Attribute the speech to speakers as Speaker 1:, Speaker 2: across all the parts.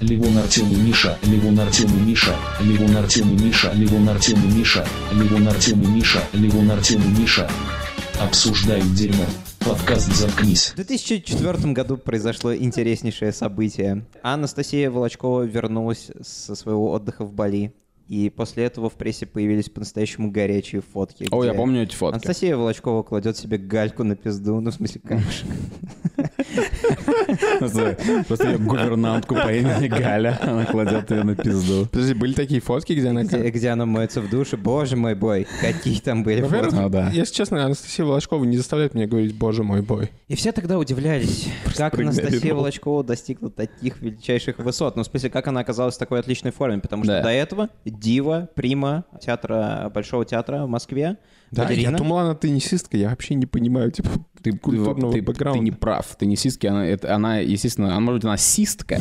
Speaker 1: Ливон Артем и Миша, Ливон Артем и Миша, Ливон Артем и Миша, Ливон Артем и Миша, Ливон Артем и Миша, Ливон Артем и Миша. Обсуждают дерьмо. Подкаст «Заткнись».
Speaker 2: В 2004 году произошло интереснейшее событие. Анастасия Волочкова вернулась со своего отдыха в Бали. И после этого в прессе появились по-настоящему горячие фотки.
Speaker 3: О, я помню эти фотки.
Speaker 2: Анастасия Волочкова кладет себе гальку на пизду, ну, в смысле, камушек.
Speaker 3: Просто ее гувернантку по имени Галя, она кладет ее на пизду.
Speaker 4: Подожди, были такие фотки, где она...
Speaker 2: Где, где она моется в душе. Боже мой бой, какие там были фотки.
Speaker 3: Да.
Speaker 4: если честно, Анастасия Волошкова не заставляет меня говорить «Боже мой бой».
Speaker 2: И все тогда удивлялись, как Анастасия. Волочкова достигла таких величайших высот. Ну, в смысле, как она оказалась в такой отличной форме. Потому что до этого дива, прима театра, Большого театра в Москве,
Speaker 4: Да,
Speaker 2: балерина.
Speaker 4: я думал, она теннисистка, я вообще не понимаю, типа,
Speaker 3: Ты, ты, ты- ты не прав. Теннисистки, она, это, она, естественно, она, может быть, она систка,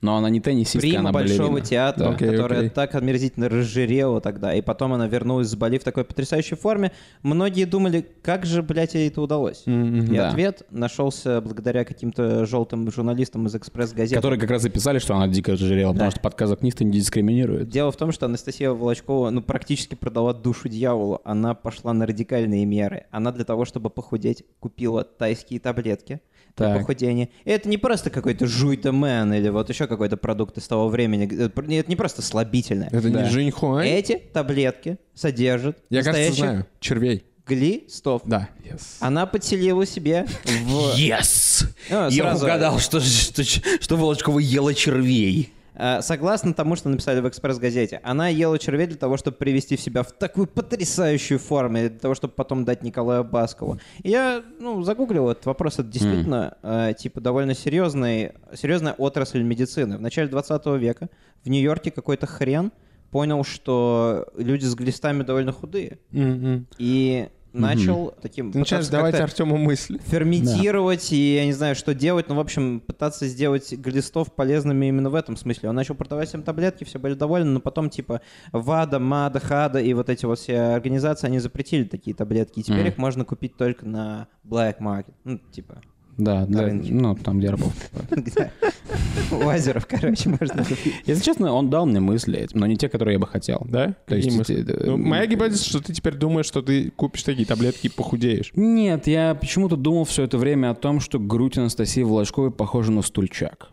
Speaker 3: но она не теннисистка,
Speaker 2: Прима
Speaker 3: она
Speaker 2: Большого
Speaker 3: балерина.
Speaker 2: театра,
Speaker 4: Да. Окей,
Speaker 2: которая
Speaker 4: окей.
Speaker 2: так омерзительно разжирела тогда. И потом она вернулась с Бали в такой потрясающей форме. Многие думали, как же, блядь, ей это удалось.
Speaker 4: М-м.
Speaker 2: И
Speaker 3: Да.
Speaker 2: ответ нашелся благодаря каким-то желтым журналистам из «Экспресс-газеты».
Speaker 3: Которые как раз и писали, что она дико разжирела, потому
Speaker 2: Да.
Speaker 3: что подкаст «Заткнись» не дискриминирует.
Speaker 2: Дело в том, что Анастасия Волочкова ну, практически продала душу дьяволу. Она пошла на радикальные меры. Она для того, чтобы похудеть, купила тайские таблетки
Speaker 3: Так.
Speaker 2: похудения. И это не просто какой-то жуйта мэн или вот еще какой-то продукт из того времени. Это не просто слабительное.
Speaker 4: Это
Speaker 3: Да.
Speaker 4: не Жень Хуань?
Speaker 2: Эти таблетки содержат
Speaker 4: Я, кажется, знаю. Червей.
Speaker 2: глистов.
Speaker 4: Да. Yes.
Speaker 2: Она подселила себе в...
Speaker 3: Yes!
Speaker 2: Ну, сразу-
Speaker 3: что, что, что Волочкова ела червей.
Speaker 2: Э, Согласно тому, что написали в «Экспресс-газете», она ела червей для того, чтобы привести в себя в такую потрясающую форму, для того, чтобы потом дать Николаю Баскову. И я, ну, загуглил этот вопрос. Это действительно, э, типа, довольно серьезный, серьезная отрасль медицины. В начале 20 века в Нью-Йорке какой-то хрен понял, что люди с глистами довольно худые.
Speaker 4: М-м.
Speaker 2: И начал таким...
Speaker 4: Ты начинаешь давать Артему мысли.
Speaker 2: ферментировать, и я не знаю, что делать, но, в общем, пытаться сделать глистов полезными именно в этом смысле. Он начал продавать всем таблетки, все были довольны, но потом, типа, ВАДА, МАДА, ХАДА и вот эти вот все организации, они запретили такие таблетки, и теперь
Speaker 3: Мгм.
Speaker 2: их можно купить только на black market. Ну, типа,
Speaker 3: Да, для-
Speaker 2: рынке.
Speaker 3: ну, там, где работал.
Speaker 2: у лазеров, короче, можно купить.
Speaker 3: Если честно, он дал мне мысли, но не те, которые я бы хотел.
Speaker 4: Да?
Speaker 3: То есть, эти,
Speaker 4: Ну,
Speaker 3: э,
Speaker 4: моя гипотеза, что ты теперь думаешь, что ты купишь такие таблетки и похудеешь.
Speaker 3: Нет, я почему-то думал все это время о том, что грудь Анастасии Волочковой похожа на стульчак.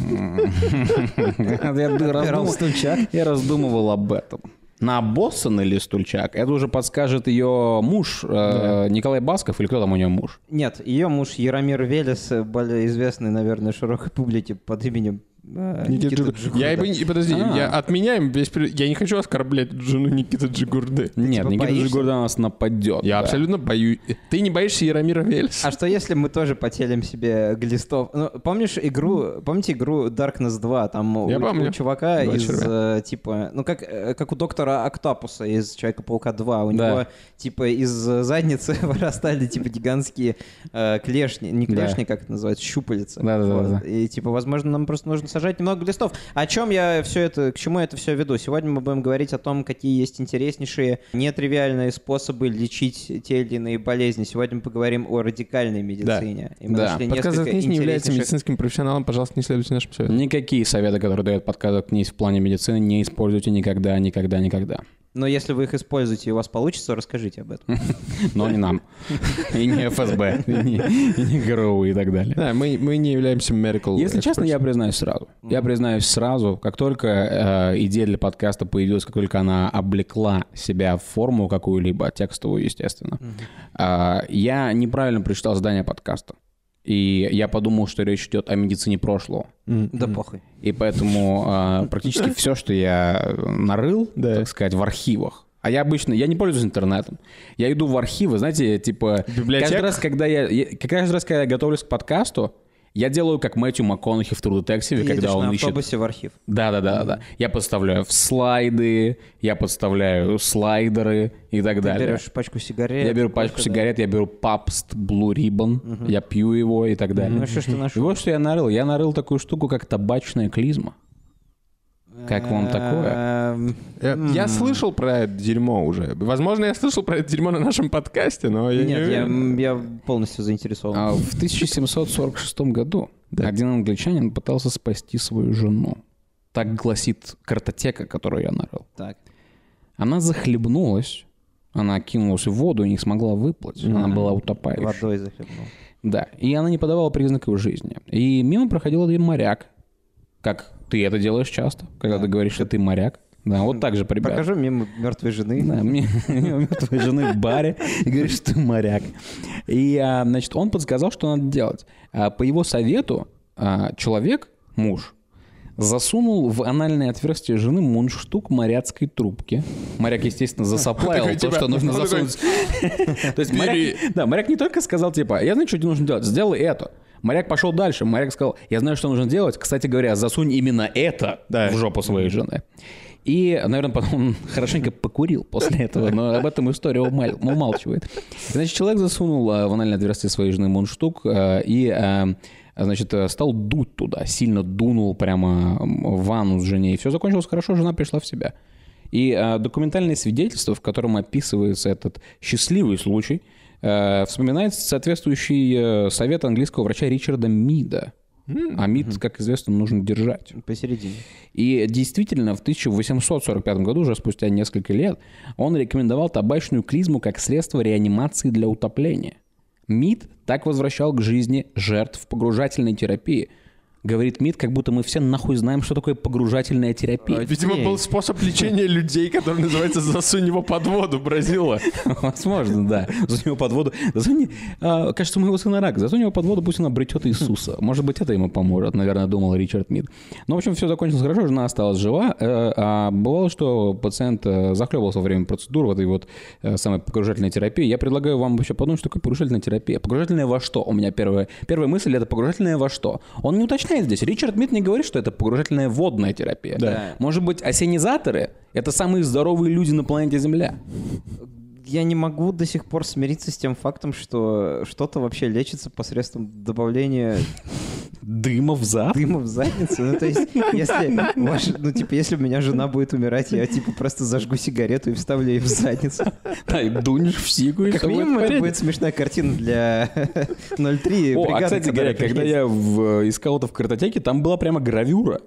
Speaker 3: Я раздумывал об этом. На Боссон или стульчак? Это уже подскажет ее муж э, Николай Басков или кто там у нее муж?
Speaker 2: Нет, ее муж Яромир Велес, более известный, наверное, широкой публике под именем
Speaker 4: Никита
Speaker 2: Никита
Speaker 4: Джигурда.
Speaker 2: Джигурда.
Speaker 4: Я, бы не- подожди,
Speaker 3: А.
Speaker 4: я отменяем весь... Я не хочу оскорблять жену Никиты Джигурды.
Speaker 3: Нет,
Speaker 2: типа
Speaker 3: Никита
Speaker 2: боишься?
Speaker 3: Жигурда нас нападет.
Speaker 4: Я
Speaker 3: да.
Speaker 4: абсолютно боюсь. Ты не боишься Яромира Вельса?
Speaker 2: А что если мы тоже потелим себе глистов? Ну, помнишь игру, помните игру Darkness 2? Там у,
Speaker 4: Я
Speaker 2: у
Speaker 4: помню.
Speaker 2: чувака
Speaker 4: Два
Speaker 2: из,
Speaker 4: червя.
Speaker 2: э, типа, ну как, э, как у доктора Октопуса из Человека-паука 2. У
Speaker 3: Да.
Speaker 2: него, типа, из задницы вырастали, типа, гигантские э, клешни. Не
Speaker 3: Да.
Speaker 2: клешни, как это называется, щупальца.
Speaker 3: Да-да-да,
Speaker 2: Вот.
Speaker 3: да.
Speaker 2: И, типа, возможно, нам просто нужно сажать немного глистов. О чем я все это, к чему я это все веду? Сегодня мы будем говорить о том, какие есть интереснейшие, нетривиальные способы лечить те или иные болезни. Сегодня мы поговорим о радикальной медицине. И мы
Speaker 3: Да.
Speaker 2: нашли
Speaker 4: Подкаст «Заткнись» не является
Speaker 2: интереснейших-
Speaker 4: медицинским профессионалом, пожалуйста, не следуйте нашим советам.
Speaker 3: Никакие советы, которые дает подкаст «Заткнись» в плане медицины, не используйте никогда, никогда, никогда.
Speaker 2: Но если вы их используете и у вас получится, расскажите об этом.
Speaker 3: Но не нам. И не ФСБ, и не, ГРУ и так далее.
Speaker 4: Да, мы, мы не являемся medical
Speaker 3: Если честно, я признаюсь сразу. Я признаюсь сразу, как только э, идея для подкаста появилась, как только она облекла себя в форму какую-либо, текстовую, естественно, а, я неправильно прочитал задание подкаста. И я подумал, что речь идет о медицине прошлого.
Speaker 2: Да похуй.
Speaker 3: И поэтому а, практически все, что я нарыл,
Speaker 4: Да.
Speaker 3: так сказать, в архивах. А я обычно, я не пользуюсь интернетом. Я иду в архивы, знаете, типа...
Speaker 4: Библиотека?
Speaker 3: Каждый раз, когда я, я- каждый раз, когда я готовлюсь к подкасту, я делаю как Мэтью МакКонахи в True Detective,
Speaker 2: Ты
Speaker 3: когда
Speaker 2: едешь
Speaker 3: он
Speaker 2: на
Speaker 3: ищет...
Speaker 2: автобусе в архив.
Speaker 3: Да, да, да, да. Я подставляю в слайды, я подставляю слайдеры и так
Speaker 2: Ты
Speaker 3: далее.
Speaker 2: берешь пачку сигарет.
Speaker 3: Я беру пачку
Speaker 2: да.
Speaker 3: сигарет, я беру Pabst Blue Ribbon, я пью его и так далее.
Speaker 2: Ну что ж ты
Speaker 3: И
Speaker 2: нашел?
Speaker 3: вот что я нарыл. Я нарыл такую штуку, как табачная клизма. Как вам такое?
Speaker 2: Эм,
Speaker 4: Я, слышал про это дерьмо уже. Возможно, я слышал про это дерьмо на нашем подкасте, но я не
Speaker 2: Нет, я, полностью заинтересован.
Speaker 3: А в 1746 году один англичанин пытался спасти свою жену. Так гласит картотека, которую я нарыл.
Speaker 2: Так.
Speaker 3: Она захлебнулась, она кинулась в воду и не смогла выплыть. Она была утопающей.
Speaker 2: Водой захлебнул.
Speaker 3: Да, и она не подавала признаков жизни. И мимо проходил один моряк. Как ты это делаешь часто, когда ты говоришь, что ты моряк. Да, вот так же, ребят.
Speaker 2: Прохожу мимо мертвой жены.
Speaker 3: Да, мимо твоей жены в баре и говоришь, что ты моряк. И, а, значит, он подсказал, что надо делать. А, По его совету а, человек, муж, засунул в анальное отверстие жены мундштук моряцкой трубки. Моряк, естественно, засоплавил
Speaker 4: Такой,
Speaker 3: то,
Speaker 4: типа,
Speaker 3: что нужно засунуть. То есть моряк, да, моряк не только сказал, типа, я знаю, что тебе нужно делать, сделай это. Моряк пошел дальше. Моряк сказал, я знаю, что нужно делать. Кстати говоря, засунь именно это в жопу своей жены. И, наверное, потом он хорошенько покурил после этого, но об этом история умалчивает. Значит, человек засунул а, в анальное отверстие своей жены мундштук а, и, а, значит, стал дуть туда, сильно дунул прямо в ванну с жене, и все закончилось хорошо, жена пришла в себя. И документальное свидетельство, в котором описывается этот счастливый случай, э, вспоминает соответствующий э, совет английского врача Ричарда Мида. А МИД, как известно, нужно держать.
Speaker 2: Посередине.
Speaker 3: И действительно, в 1845 году, уже спустя несколько лет, он рекомендовал табачную клизму как средство реанимации для утопления. МИД так возвращал к жизни жертв погружательной терапии. Говорит МИД, как будто мы все нахуй знаем, что такое погружательная терапия.
Speaker 4: Видимо, был способ лечения людей, который называется «засунь его под воду», Бразила.
Speaker 3: Возможно, да. Засунь его под воду. Засунь, а, кажется, у моего сына рак. Засунь его под воду, пусть он обретет Иисуса. Может быть, это ему поможет, наверное, думал Ричард Мид. Ну, в общем, все закончилось хорошо, жена осталась жива. э, А бывало, что пациент э, захлебывался во время процедур в этой вот э, самой погружательной терапии. Я предлагаю вам вообще подумать, что такое погружательная терапия. Погружательная во что? У меня первая, первая мысль — это погружательная во что? Он не уточняет здесь. Ричард Мид не говорит, что это погружательная водная терапия.
Speaker 2: Да.
Speaker 3: Может быть, осенизаторы — это самые здоровые люди на планете Земля.
Speaker 2: Я не могу до сих пор смириться с тем фактом, что что-то вообще лечится посредством добавления
Speaker 3: Дыма в зад?
Speaker 2: дыма в задницу. Ну, то есть, если ваша, ну, типа, если у меня жена будет умирать, я, типа, просто зажгу сигарету и вставлю ей в задницу.
Speaker 3: Да, и дунешь в сику, и
Speaker 2: Как минимум, это будет смешная картина для 03
Speaker 3: О, а,
Speaker 2: бригады,
Speaker 3: кстати говоря, когда я в- искал это в картотеке, там была прямо гравюра.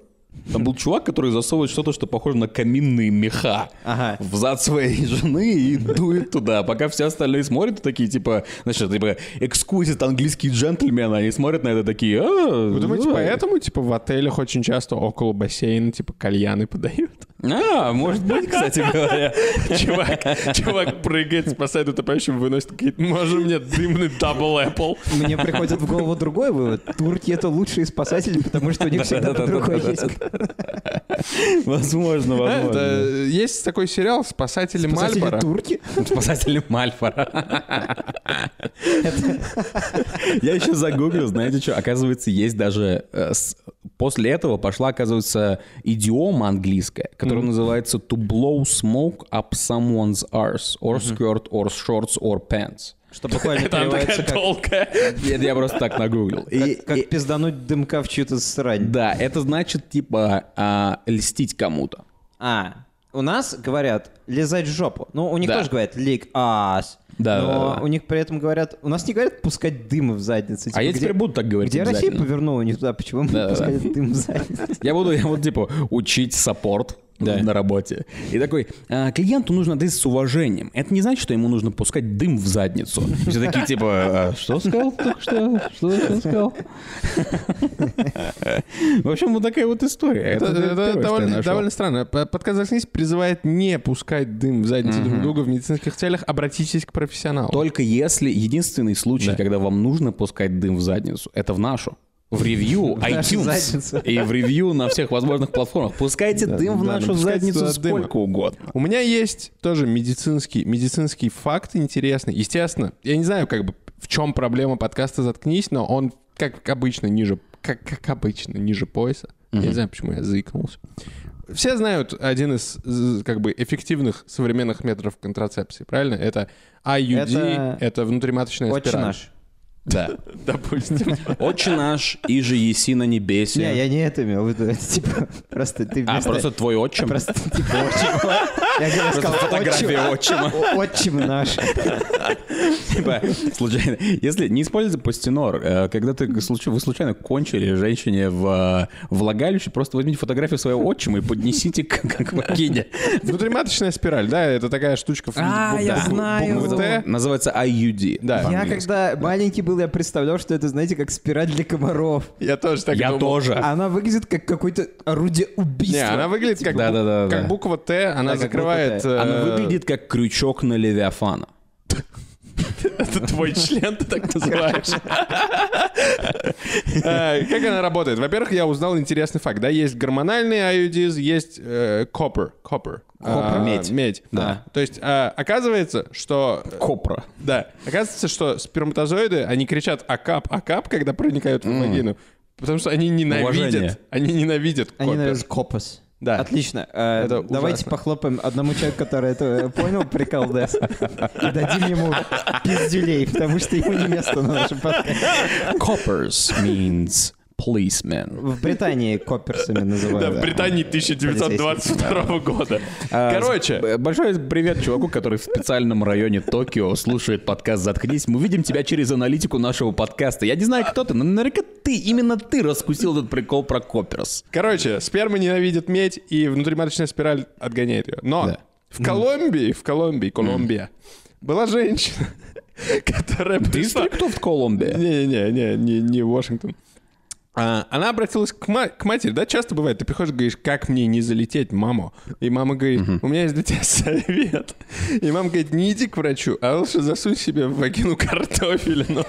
Speaker 3: Там был чувак, который засовывает что-то, что похоже на каминные меха
Speaker 2: Ага.
Speaker 3: в зад своей жены и дует туда, пока все остальные смотрят и такие, типа, значит, типа, экскузит английские джентльмены, они смотрят на это такие, а,
Speaker 4: Вы думаете,
Speaker 3: да».
Speaker 4: поэтому, типа, в отелях очень часто около бассейна, типа, кальяны подают?
Speaker 3: А, может быть, кстати говоря.
Speaker 4: Чувак, чувак прыгает, спасает утопающего, выносит, говорит, можно мне дымный double apple?
Speaker 2: Мне приходит в голову другой вывод. Турки — это лучшие спасатели, потому что у них всегда трубка есть.
Speaker 3: Возможно, возможно.
Speaker 4: Это, есть такой сериал «Спасатели
Speaker 2: Спасатели
Speaker 4: Мальборо».
Speaker 2: турки?
Speaker 3: Спасатели Мальборо. Я еще загуглил, знаете что, оказывается, есть даже... э, После этого пошла, оказывается, идиома английская, которая называется to blow smoke up someone's arse, or skirt, or shorts, or pants.
Speaker 2: Что буквально
Speaker 4: Там такая
Speaker 2: переводится как,
Speaker 4: толкая.
Speaker 3: Это я просто так нагуглил. И-
Speaker 2: как
Speaker 3: и-
Speaker 2: пиздануть дымка в чью-то срань.
Speaker 3: Да, это значит, типа, а, льстить кому-то.
Speaker 2: А, у нас говорят лизать жопу. Ну, у них
Speaker 3: Да.
Speaker 2: тоже говорят lick ass.
Speaker 3: Да,
Speaker 2: но
Speaker 3: да, да.
Speaker 2: у них при этом говорят... У нас не говорят пускать дым в задницу. Типа,
Speaker 3: А я
Speaker 2: где-
Speaker 3: теперь буду так говорить
Speaker 2: Где Россия повернула не туда? Почему мы
Speaker 3: Да, да.
Speaker 2: пускали дым в задницу?
Speaker 3: Я буду, я буду, типа, учить саппорт на работе. И такой, «А, клиенту нужно ответить с уважением. Это не значит, что ему нужно пускать дым в задницу. Все такие, типа, «А, что сказал только что? Что, что сказал? В общем, вот такая вот история.
Speaker 4: Это,
Speaker 3: Это,
Speaker 4: это
Speaker 3: первое,
Speaker 4: довольно, довольно странно. Подкаст «Заткнись» призывает не пускать дым в задницу друг друга в медицинских целях. Обратитесь к профессионалу.
Speaker 3: Только если единственный случай, когда вам нужно пускать дым в задницу, это в нашу. В ревью iTunes и в ревью на всех возможных платформах. Пускайте дым в
Speaker 4: да,
Speaker 3: нашу задницу
Speaker 4: туда дыма.
Speaker 3: сколько угодно.
Speaker 4: У меня есть тоже медицинский, медицинский факт интересный. Естественно, я не знаю, как бы в чем проблема подкаста «Заткнись», но он, как обычно, ниже, как, как обычно, ниже пояса. Я не знаю, почему я заикнулся. Все знают один из как бы эффективных современных методов контрацепции, правильно? Это IUD, это,
Speaker 2: Это
Speaker 4: внутриматочная
Speaker 2: Очень
Speaker 4: спираль.
Speaker 2: наш.
Speaker 3: Да.
Speaker 4: Допустим.
Speaker 3: Отче наш, и же еси на небесе.
Speaker 2: Не, я не это имел в виду. Это типа просто ты
Speaker 3: А,
Speaker 2: вместо...
Speaker 3: просто твой отчим?
Speaker 2: Просто типа очень... Я говорю, сказал,
Speaker 3: фотография отчима.
Speaker 2: Отчим наш.
Speaker 3: Типа, случайно. Если не используйте постенор, э, когда ты вы случайно кончили женщине в э, влагалище, просто возьмите фотографию своего отчима и поднесите к, к, к вагине.
Speaker 4: Внутриматочная спираль, да, это такая штучка в
Speaker 2: А, я знаю.
Speaker 3: Называется IUD.
Speaker 4: Да.
Speaker 2: Я когда маленький был, я представлял, что это, знаете, как спираль для комаров.
Speaker 4: Я тоже так
Speaker 3: Я
Speaker 4: думал.
Speaker 3: тоже.
Speaker 2: Она выглядит как какое-то орудие убийства.
Speaker 4: Не, она выглядит как,
Speaker 3: Да,
Speaker 4: бу-
Speaker 3: да, да,
Speaker 4: как
Speaker 3: да.
Speaker 4: буква Т, она
Speaker 2: как
Speaker 4: закрывает...
Speaker 2: буква Т.
Speaker 3: Она
Speaker 4: э,
Speaker 3: выглядит как крючок на Левиафана.
Speaker 4: Это твой член, ты так называешь. Э, Как она работает? Во-первых, я узнал интересный факт. Да, есть гормональные IUDs, есть э, copper. Copper. А,
Speaker 3: Медь.
Speaker 4: Медь.
Speaker 3: Да.
Speaker 4: То есть а, оказывается, что... э,
Speaker 3: Копра.
Speaker 4: Да. Оказывается, что сперматозоиды, они кричат «акап, акап», когда проникают в вагину. Потому что они
Speaker 3: Уважение.
Speaker 4: ненавидят. Они ненавидят
Speaker 2: Они,
Speaker 4: копер.
Speaker 2: наверное, копос.
Speaker 4: Да.
Speaker 2: Отлично. Э,
Speaker 4: Это
Speaker 2: Давайте
Speaker 4: ужасно.
Speaker 2: похлопаем одному человеку, который это понял, прикол Дэс. И дадим ему пиздюлей, потому что ему не место на нашем подкасте.
Speaker 3: Coppers means policeman.
Speaker 2: В Британии копперсами
Speaker 4: Да,
Speaker 2: называют.
Speaker 4: в Британии 1922 года. Короче,
Speaker 3: Б- Большой привет чуваку, который в специальном районе Токио слушает подкаст «Заткнись». Мы видим тебя через аналитику нашего подкаста. Я не знаю, кто ты, но наверняка ты, именно ты раскусил этот прикол про Копперс.
Speaker 4: Короче, сперма ненавидит медь, и внутриматочная спираль отгоняет ее. Но
Speaker 3: Да.
Speaker 4: в Колумбии, в Колумбии, Колумбия, была женщина, которая пришла...
Speaker 3: District of Columbia.
Speaker 4: Не-не-не, не, не, не Вашингтон. А, она обратилась к, ма- к матери, да, часто бывает, ты приходишь, говоришь, как мне не залететь, маму? И мама говорит, у меня есть для тебя совет. И мама говорит, не иди к врачу, а лучше засунь себе в вагину картофелину.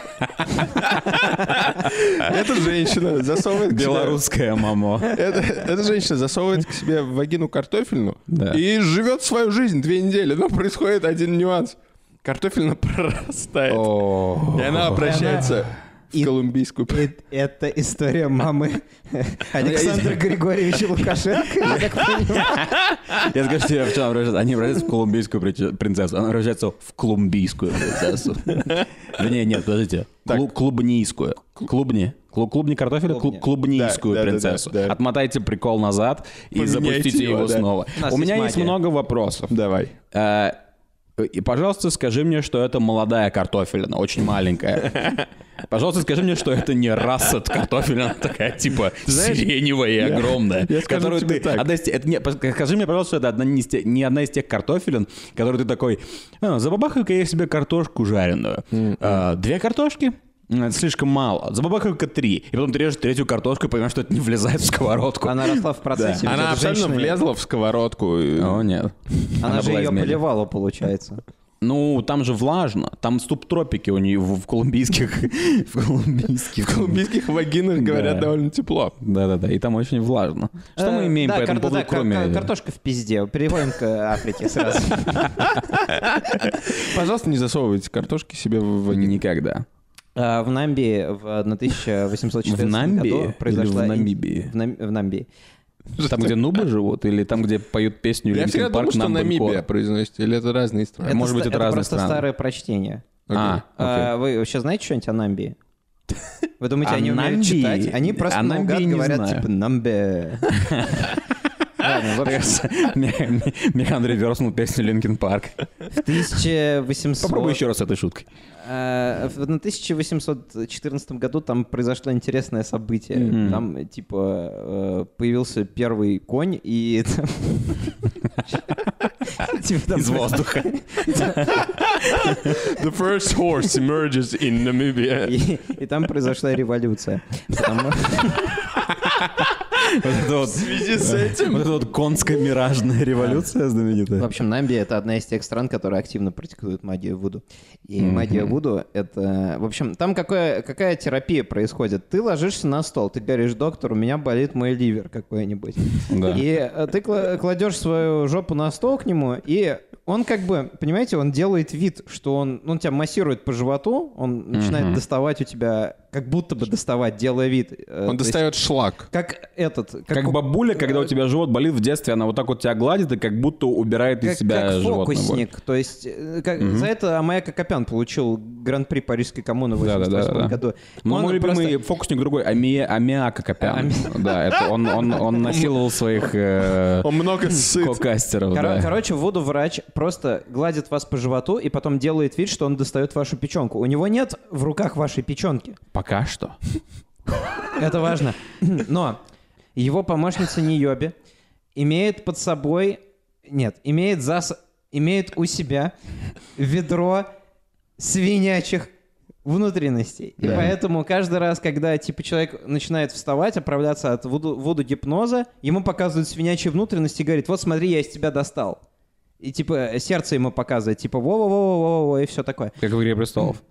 Speaker 4: Эта женщина засовывает
Speaker 3: Белорусская мамо.
Speaker 4: эта, женщина засовывает к себе в вагину картофельну
Speaker 3: Да.
Speaker 4: и живет свою жизнь две недели. Но происходит один нюанс. Картофельна прорастает. И она обращается
Speaker 2: И-
Speaker 4: колумбийскую...
Speaker 2: И Это история мамы Александра Григорьевича Лукашенко, я так понимаю.
Speaker 3: Я скажу тебе, в чем обращаются. Они обращаются в колумбийскую принцессу. Она обращается в колумбийскую принцессу. Вернее, нет, подождите. Клу- Клубнийскую. Клубни. Клу- Клубни картофеля, клу-
Speaker 2: Клубни.
Speaker 3: клубнийскую
Speaker 4: Да, да, да,
Speaker 3: принцессу.
Speaker 4: да, да.
Speaker 3: Отмотайте прикол назад и
Speaker 4: Поменяйте
Speaker 3: запустите
Speaker 4: его,
Speaker 3: его
Speaker 4: да.
Speaker 3: снова.
Speaker 2: У
Speaker 3: У меня
Speaker 2: есть
Speaker 3: есть много вопросов.
Speaker 4: Давай.
Speaker 3: Э, И, пожалуйста, скажи мне, что это молодая картофелина, очень маленькая. Пожалуйста, скажи мне, что это не раса картофелина, такая типа
Speaker 4: знаешь,
Speaker 3: сиреневая и огромная.
Speaker 4: я скажу тебе
Speaker 3: ты-
Speaker 4: так.
Speaker 3: одна из это не- Скажи мне, пожалуйста, что это одна не, не одна из тех картофелин, которые ты такой, «А, забабахаю-ка я себе картошку жареную. А, Две картошки? Это слишком мало. Забабахаю-ка три. И потом ты режешь третью картошку и понимаешь, что это не влезает в сковородку.
Speaker 2: Она росла в процессе.
Speaker 4: Она абсолютно влезла в сковородку. и-
Speaker 3: О, нет.
Speaker 2: Она же ее поливала, получается.
Speaker 3: Ну, там же влажно. Там субтропики у нее в, в колумбийских... В колумбийских...
Speaker 4: В колумбийских вагинах, говорят,
Speaker 3: Да.
Speaker 4: довольно тепло.
Speaker 3: Да-да-да, и там очень влажно. Что мы
Speaker 2: Э,
Speaker 3: имеем по этому поводу, кроме...
Speaker 2: кар- Картошка в пизде. Переводим к Африке сразу.
Speaker 4: Пожалуйста, не засовывайте картошки себе в вагину.
Speaker 3: Никогда.
Speaker 2: А, В Намбии в 1814
Speaker 3: В Намбии
Speaker 2: году
Speaker 3: или
Speaker 2: произошла...
Speaker 3: в Намибии?
Speaker 2: В Нам- в Намбии.
Speaker 3: Там, где нубы живут, или там, где поют песню
Speaker 4: Я всегда думал, что
Speaker 3: нам
Speaker 4: Намибия произносит, или это разные страны.
Speaker 3: Это- Может быть, это разные
Speaker 2: просто
Speaker 3: страны.
Speaker 2: старое прочтение.
Speaker 3: А,
Speaker 2: А, Вы вообще знаете что-нибудь о Намбии? Вы думаете, они умеют читать? Они просто наугад говорят, типа, Намбе. Ладно, в общем,
Speaker 3: Механ реверснул песню Линкен Парк.
Speaker 2: в 1800...
Speaker 3: Попробуй еще раз этой шуткой.
Speaker 2: Э, В 1814 году там произошло интересное событие. Там, э, типа, э, появился первый конь, и там... Типа там
Speaker 3: Из воздуха.
Speaker 4: The first horse emerges in Namibia.
Speaker 2: И там произошла революция.
Speaker 4: В связи с этим...
Speaker 3: вот эта вот конско-миражная революция
Speaker 2: В
Speaker 3: знаменитая.
Speaker 2: общем, Намбия — это одна из тех стран, которые активно практикуют магию Вуду. И магия Вуду — это... В общем, там какое, какая терапия происходит? Ты ложишься на стол, ты говоришь, доктор, у меня болит мой ливер какой-нибудь. И э, ты кла- кладешь свою жопу на стол к нему, и он как бы, понимаете, он делает вид, что он, он тебя массирует по животу, он начинает доставать у тебя как будто бы доставать, делая вид. э,
Speaker 4: Он
Speaker 2: то есть
Speaker 4: достает шлак.
Speaker 2: Как этот...
Speaker 3: Как бабуля, когда у тебя живот болит в детстве, она вот так вот тебя гладит и как будто убирает из
Speaker 2: как,
Speaker 3: себя
Speaker 2: как
Speaker 3: животное. боль.
Speaker 2: фокусник. То есть э, как- за это Амаяка Копян получил гран-при Парижской коммуны в
Speaker 3: Да, да, да,
Speaker 2: 88
Speaker 3: да.
Speaker 2: году.
Speaker 3: Но мой любимый
Speaker 2: просто-
Speaker 3: фокусник другой, Амия, Амиака Копян. Да, это он, он, он насиловал своих э,
Speaker 4: Он много сыт.
Speaker 3: кокастеров,
Speaker 2: Кор-
Speaker 3: да.
Speaker 2: Короче, воду врач просто гладит вас по животу и потом делает вид, что он достает вашу печенку. У него нет в руках вашей печенки.
Speaker 3: Пока что.
Speaker 2: Это важно. Но его помощница Ниоби имеет под собой... Нет, имеет, зас... имеет у себя ведро свинячих внутренностей. И
Speaker 3: Да.
Speaker 2: поэтому каждый раз, когда типа человек начинает вставать, оправляться от воду, воду гипноза, ему показывают свинячьи внутренности и говорит, вот смотри, я из тебя достал. И типа сердце ему показывает, типа во-во-во-во-во, и все такое.
Speaker 3: Как в «Игре престолов».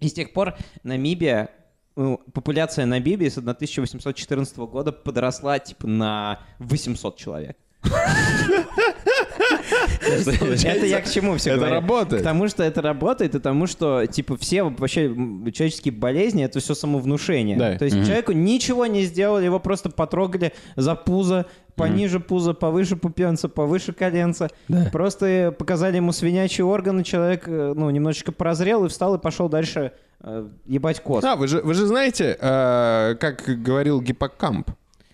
Speaker 2: И с тех пор Намибия, ну, популяция Намибии с 1814 года подросла типа на 800 человек. Это я к чему все
Speaker 4: Это
Speaker 2: говорю?
Speaker 4: работает.
Speaker 2: К тому, что это работает, и тому, что, типа, все вообще человеческие болезни — это все самовнушение.
Speaker 4: Да.
Speaker 2: То есть человеку ничего не сделали, его просто потрогали за пузо, пониже пузо, повыше пупенца, повыше коленца.
Speaker 3: Да.
Speaker 2: Просто показали ему свинячий орган, и человек, э, ну, немножечко прозрел и встал и пошел дальше э, ебать коз.
Speaker 4: А, вы же, вы же знаете, э, как говорил гиппокамп,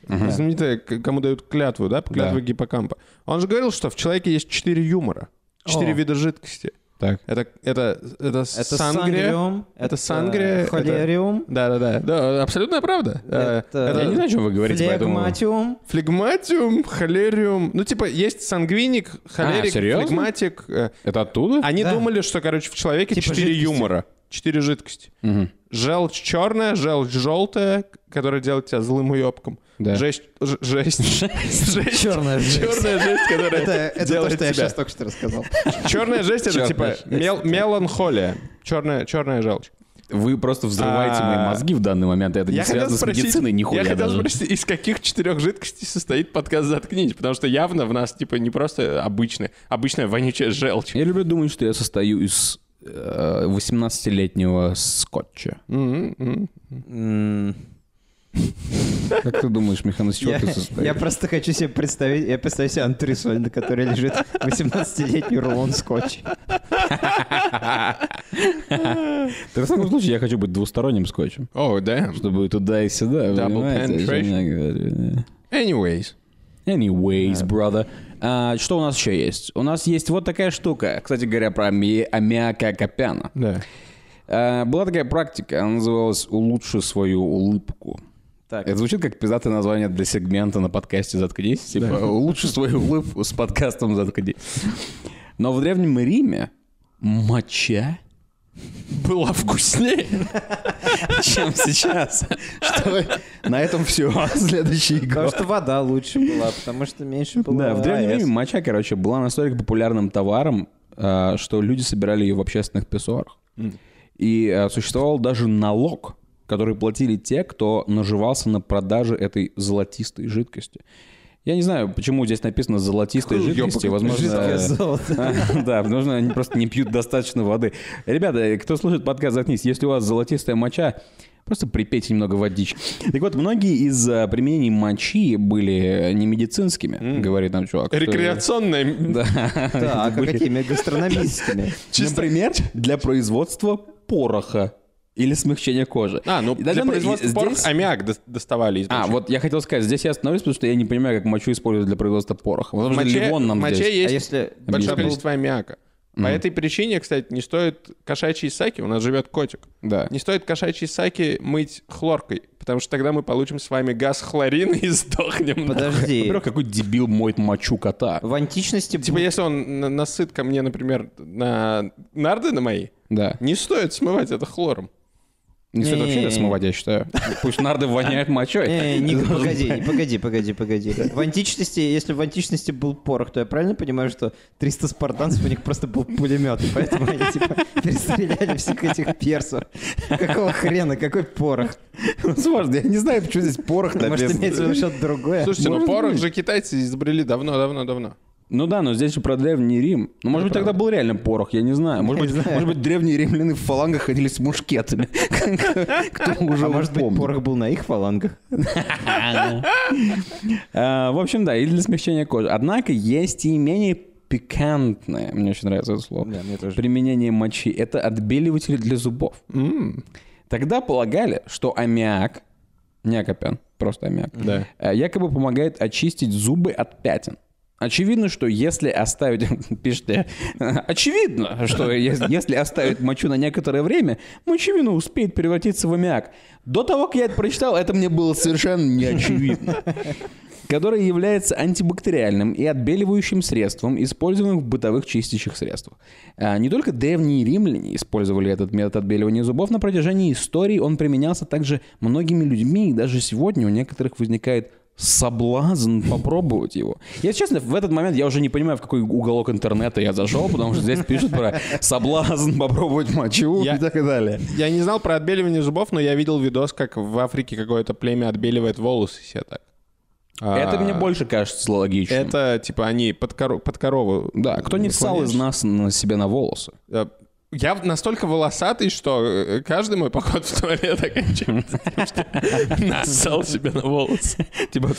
Speaker 4: знаменитое, к- кому дают клятву, да, клятву
Speaker 3: Да.
Speaker 4: гиппокампа. Он же говорил, что в человеке есть четыре юмора, четыре
Speaker 2: О.
Speaker 4: вида жидкости.
Speaker 3: Так.
Speaker 4: Это, это, это,
Speaker 2: Это
Speaker 4: сангрия.
Speaker 2: сангриум,
Speaker 4: это сангрия, это-
Speaker 2: холериум,
Speaker 4: Да-да-да. Да, абсолютная правда. Э,
Speaker 2: Это-
Speaker 3: Я не знаю, о чем вы говорите, поэтому...
Speaker 2: флегматиум.
Speaker 4: Флегматиум, холериум. Ну, типа, есть сангвиник, холерик,
Speaker 3: серьезно?
Speaker 4: флегматик. э.
Speaker 3: Это оттуда?
Speaker 4: Они
Speaker 2: Да.
Speaker 4: думали, что, короче, в человеке
Speaker 2: Типа жидкости.
Speaker 4: юмора. Четыре жидкости.
Speaker 3: Мгм.
Speaker 4: Желчь черная, желчь желтая, которая делает тебя злым уебком.
Speaker 3: Да.
Speaker 4: Жесть, ж- жесть, жесть.
Speaker 2: Черная жесть.
Speaker 4: Черная жесть, которая
Speaker 2: Это, это то, что я сейчас только что рассказал.
Speaker 4: Черная жесть это типа мел- меланхолия. Черная, черная желчь.
Speaker 3: Вы просто взрываете
Speaker 4: А,
Speaker 3: мои мозги в данный момент, и это не связано с медициной нихуя
Speaker 4: я хотел спросить, из каких четырех жидкостей состоит подкаст «Заткнись», потому что явно в нас, типа, не просто обычная, обычная вонючая желчь.
Speaker 3: Я люблю думать, что я состою из 18-летнего скотча.
Speaker 4: М, м, м.
Speaker 2: М,
Speaker 3: Как ты думаешь, Михан, из чего
Speaker 2: Я,
Speaker 3: ты состоишь?
Speaker 2: я просто хочу себе представить, я представляю себе антресоль, на которой лежит 18-летний рулон скотча.
Speaker 3: Так, в таком случае я хочу быть двусторонним скотчем.
Speaker 4: О, да.
Speaker 3: Чтобы туда и сюда,
Speaker 4: Double penetration. Anyways.
Speaker 3: Anyways, brother. А, что у нас еще есть? У нас есть вот такая штука. Кстати говоря, про ами- аммиака Копяна.
Speaker 4: Да.
Speaker 3: А, была такая практика, она называлась «Улучши свою улыбку».
Speaker 2: Так.
Speaker 3: Это звучит как пиздатое название для сегмента на подкасте «Заткнись». Типа «Улучши свою улыбку с подкастом «Заткнись». Но в Древнем Риме моча
Speaker 4: Была вкуснее.
Speaker 3: чем сейчас. Что на этом все. Следующий
Speaker 2: Потому
Speaker 3: год.
Speaker 2: что вода лучше была, потому что меньше было
Speaker 3: Да, в Древнем. Риме моча, короче, была настолько популярным товаром, а, что люди собирали ее в общественных писсуарах. И а, существовал даже налог, который платили те, кто наживался на продаже этой золотистой жидкости. Я не знаю, почему здесь написано золотистой
Speaker 4: Какой
Speaker 3: жидкости. Возможно, Да, возможно, они просто не пьют достаточно воды. Ребята, кто слушает подкаст «Заткнись», если у вас золотистая моча, просто припейте немного водички. Так вот, многие из а, применений мочи были не медицинскими, говорит нам чувак.
Speaker 4: Рекреационная.
Speaker 3: Да.
Speaker 2: Так, а какими? Гастрономическими.
Speaker 3: Например, для производства пороха или смягчения кожи.
Speaker 4: А, ну
Speaker 3: И
Speaker 4: для
Speaker 3: даже
Speaker 4: производства
Speaker 3: здесь-
Speaker 4: пороха аммиак до- доставали из
Speaker 3: А, вот я хотел сказать, здесь я остановлюсь, потому что я не понимаю, как мочу используют для производства пороха.
Speaker 4: В
Speaker 3: Возможно,
Speaker 4: моче,
Speaker 3: Ливон нам
Speaker 4: в моче
Speaker 3: здесь.
Speaker 4: есть
Speaker 2: А если
Speaker 4: большое
Speaker 3: Объясни.
Speaker 4: количество аммиака. По этой причине, кстати, не стоит кошачьи саки, у нас живет котик.
Speaker 3: Да.
Speaker 4: Не стоит кошачьи саки мыть хлоркой, потому что тогда мы получим с вами газ хлорина и сдохнем.
Speaker 2: Подожди.
Speaker 3: Во-первых, какой дебил моет мочу кота.
Speaker 2: В античности...
Speaker 4: Типа, если он на- насыт ко мне, например, на нарды на мои,
Speaker 3: Да.
Speaker 4: не стоит смывать это хлором.
Speaker 3: Не стоит вообще это смывать, я считаю. Пусть нарды воняют мочой.
Speaker 2: Не, не, погоди, погоди, погоди, погоди. В античности, если в античности был порох, то я правильно понимаю, что 300 спартанцев, у них просто был пулемет, и поэтому они, типа, перестреляли всех этих персов. Какого хрена, какой порох?
Speaker 3: Возможно, я не знаю, почему здесь порох
Speaker 2: Может,
Speaker 3: написано.
Speaker 2: имеется в виду что-то другое?
Speaker 4: Слушайте, ну
Speaker 3: Может
Speaker 4: порох же китайцы изобрели давно-давно-давно.
Speaker 3: Ну да, но здесь же про Древний Рим. Ну, может быть, тогда был реально порох, я не знаю. Может быть, может быть древние римляне в фалангах ходили с мушкетами. Кто уже
Speaker 2: А может быть, порох был на их фалангах?
Speaker 3: А, В общем, да, или для смягчения кожи. Однако есть и менее пикантное, мне очень нравится это слово,
Speaker 2: Да, мне тоже.
Speaker 3: применение мочи. Это отбеливатель для зубов. Тогда полагали, что аммиак, не акопян, просто аммиак,
Speaker 4: Да.
Speaker 3: э, якобы помогает очистить зубы от пятен. Очевидно, что если оставить, пишите, очевидно, что ес- если оставить мочу на некоторое время, мочевина успеет превратиться в аммиак. До того, как я это прочитал, это мне было совершенно не очевидно. Который является антибактериальным и отбеливающим средством, используемым в бытовых чистящих средствах. А, Не только древние римляне использовали этот метод отбеливания зубов, на протяжении истории он применялся также многими людьми, и даже сегодня у некоторых возникает соблазн попробовать его. Если честно, в этот момент я уже не понимаю, в какой уголок интернета я зашел, потому что здесь пишут про соблазн попробовать мочу
Speaker 4: Я-
Speaker 3: и так далее.
Speaker 4: Я не знал про отбеливание зубов, но я видел видос, как в Африке какое-то племя отбеливает волосы себе так.
Speaker 3: Это
Speaker 4: А,
Speaker 3: мне больше кажется логичным.
Speaker 4: Это, типа, они под, коро- под корову...
Speaker 3: Да, кто не ссал из нас на себе на волосы?
Speaker 4: Э, Я настолько волосатый, что э, каждый мой поход в туалет оканчивается тем, что нассал себе на волосы.
Speaker 3: Типа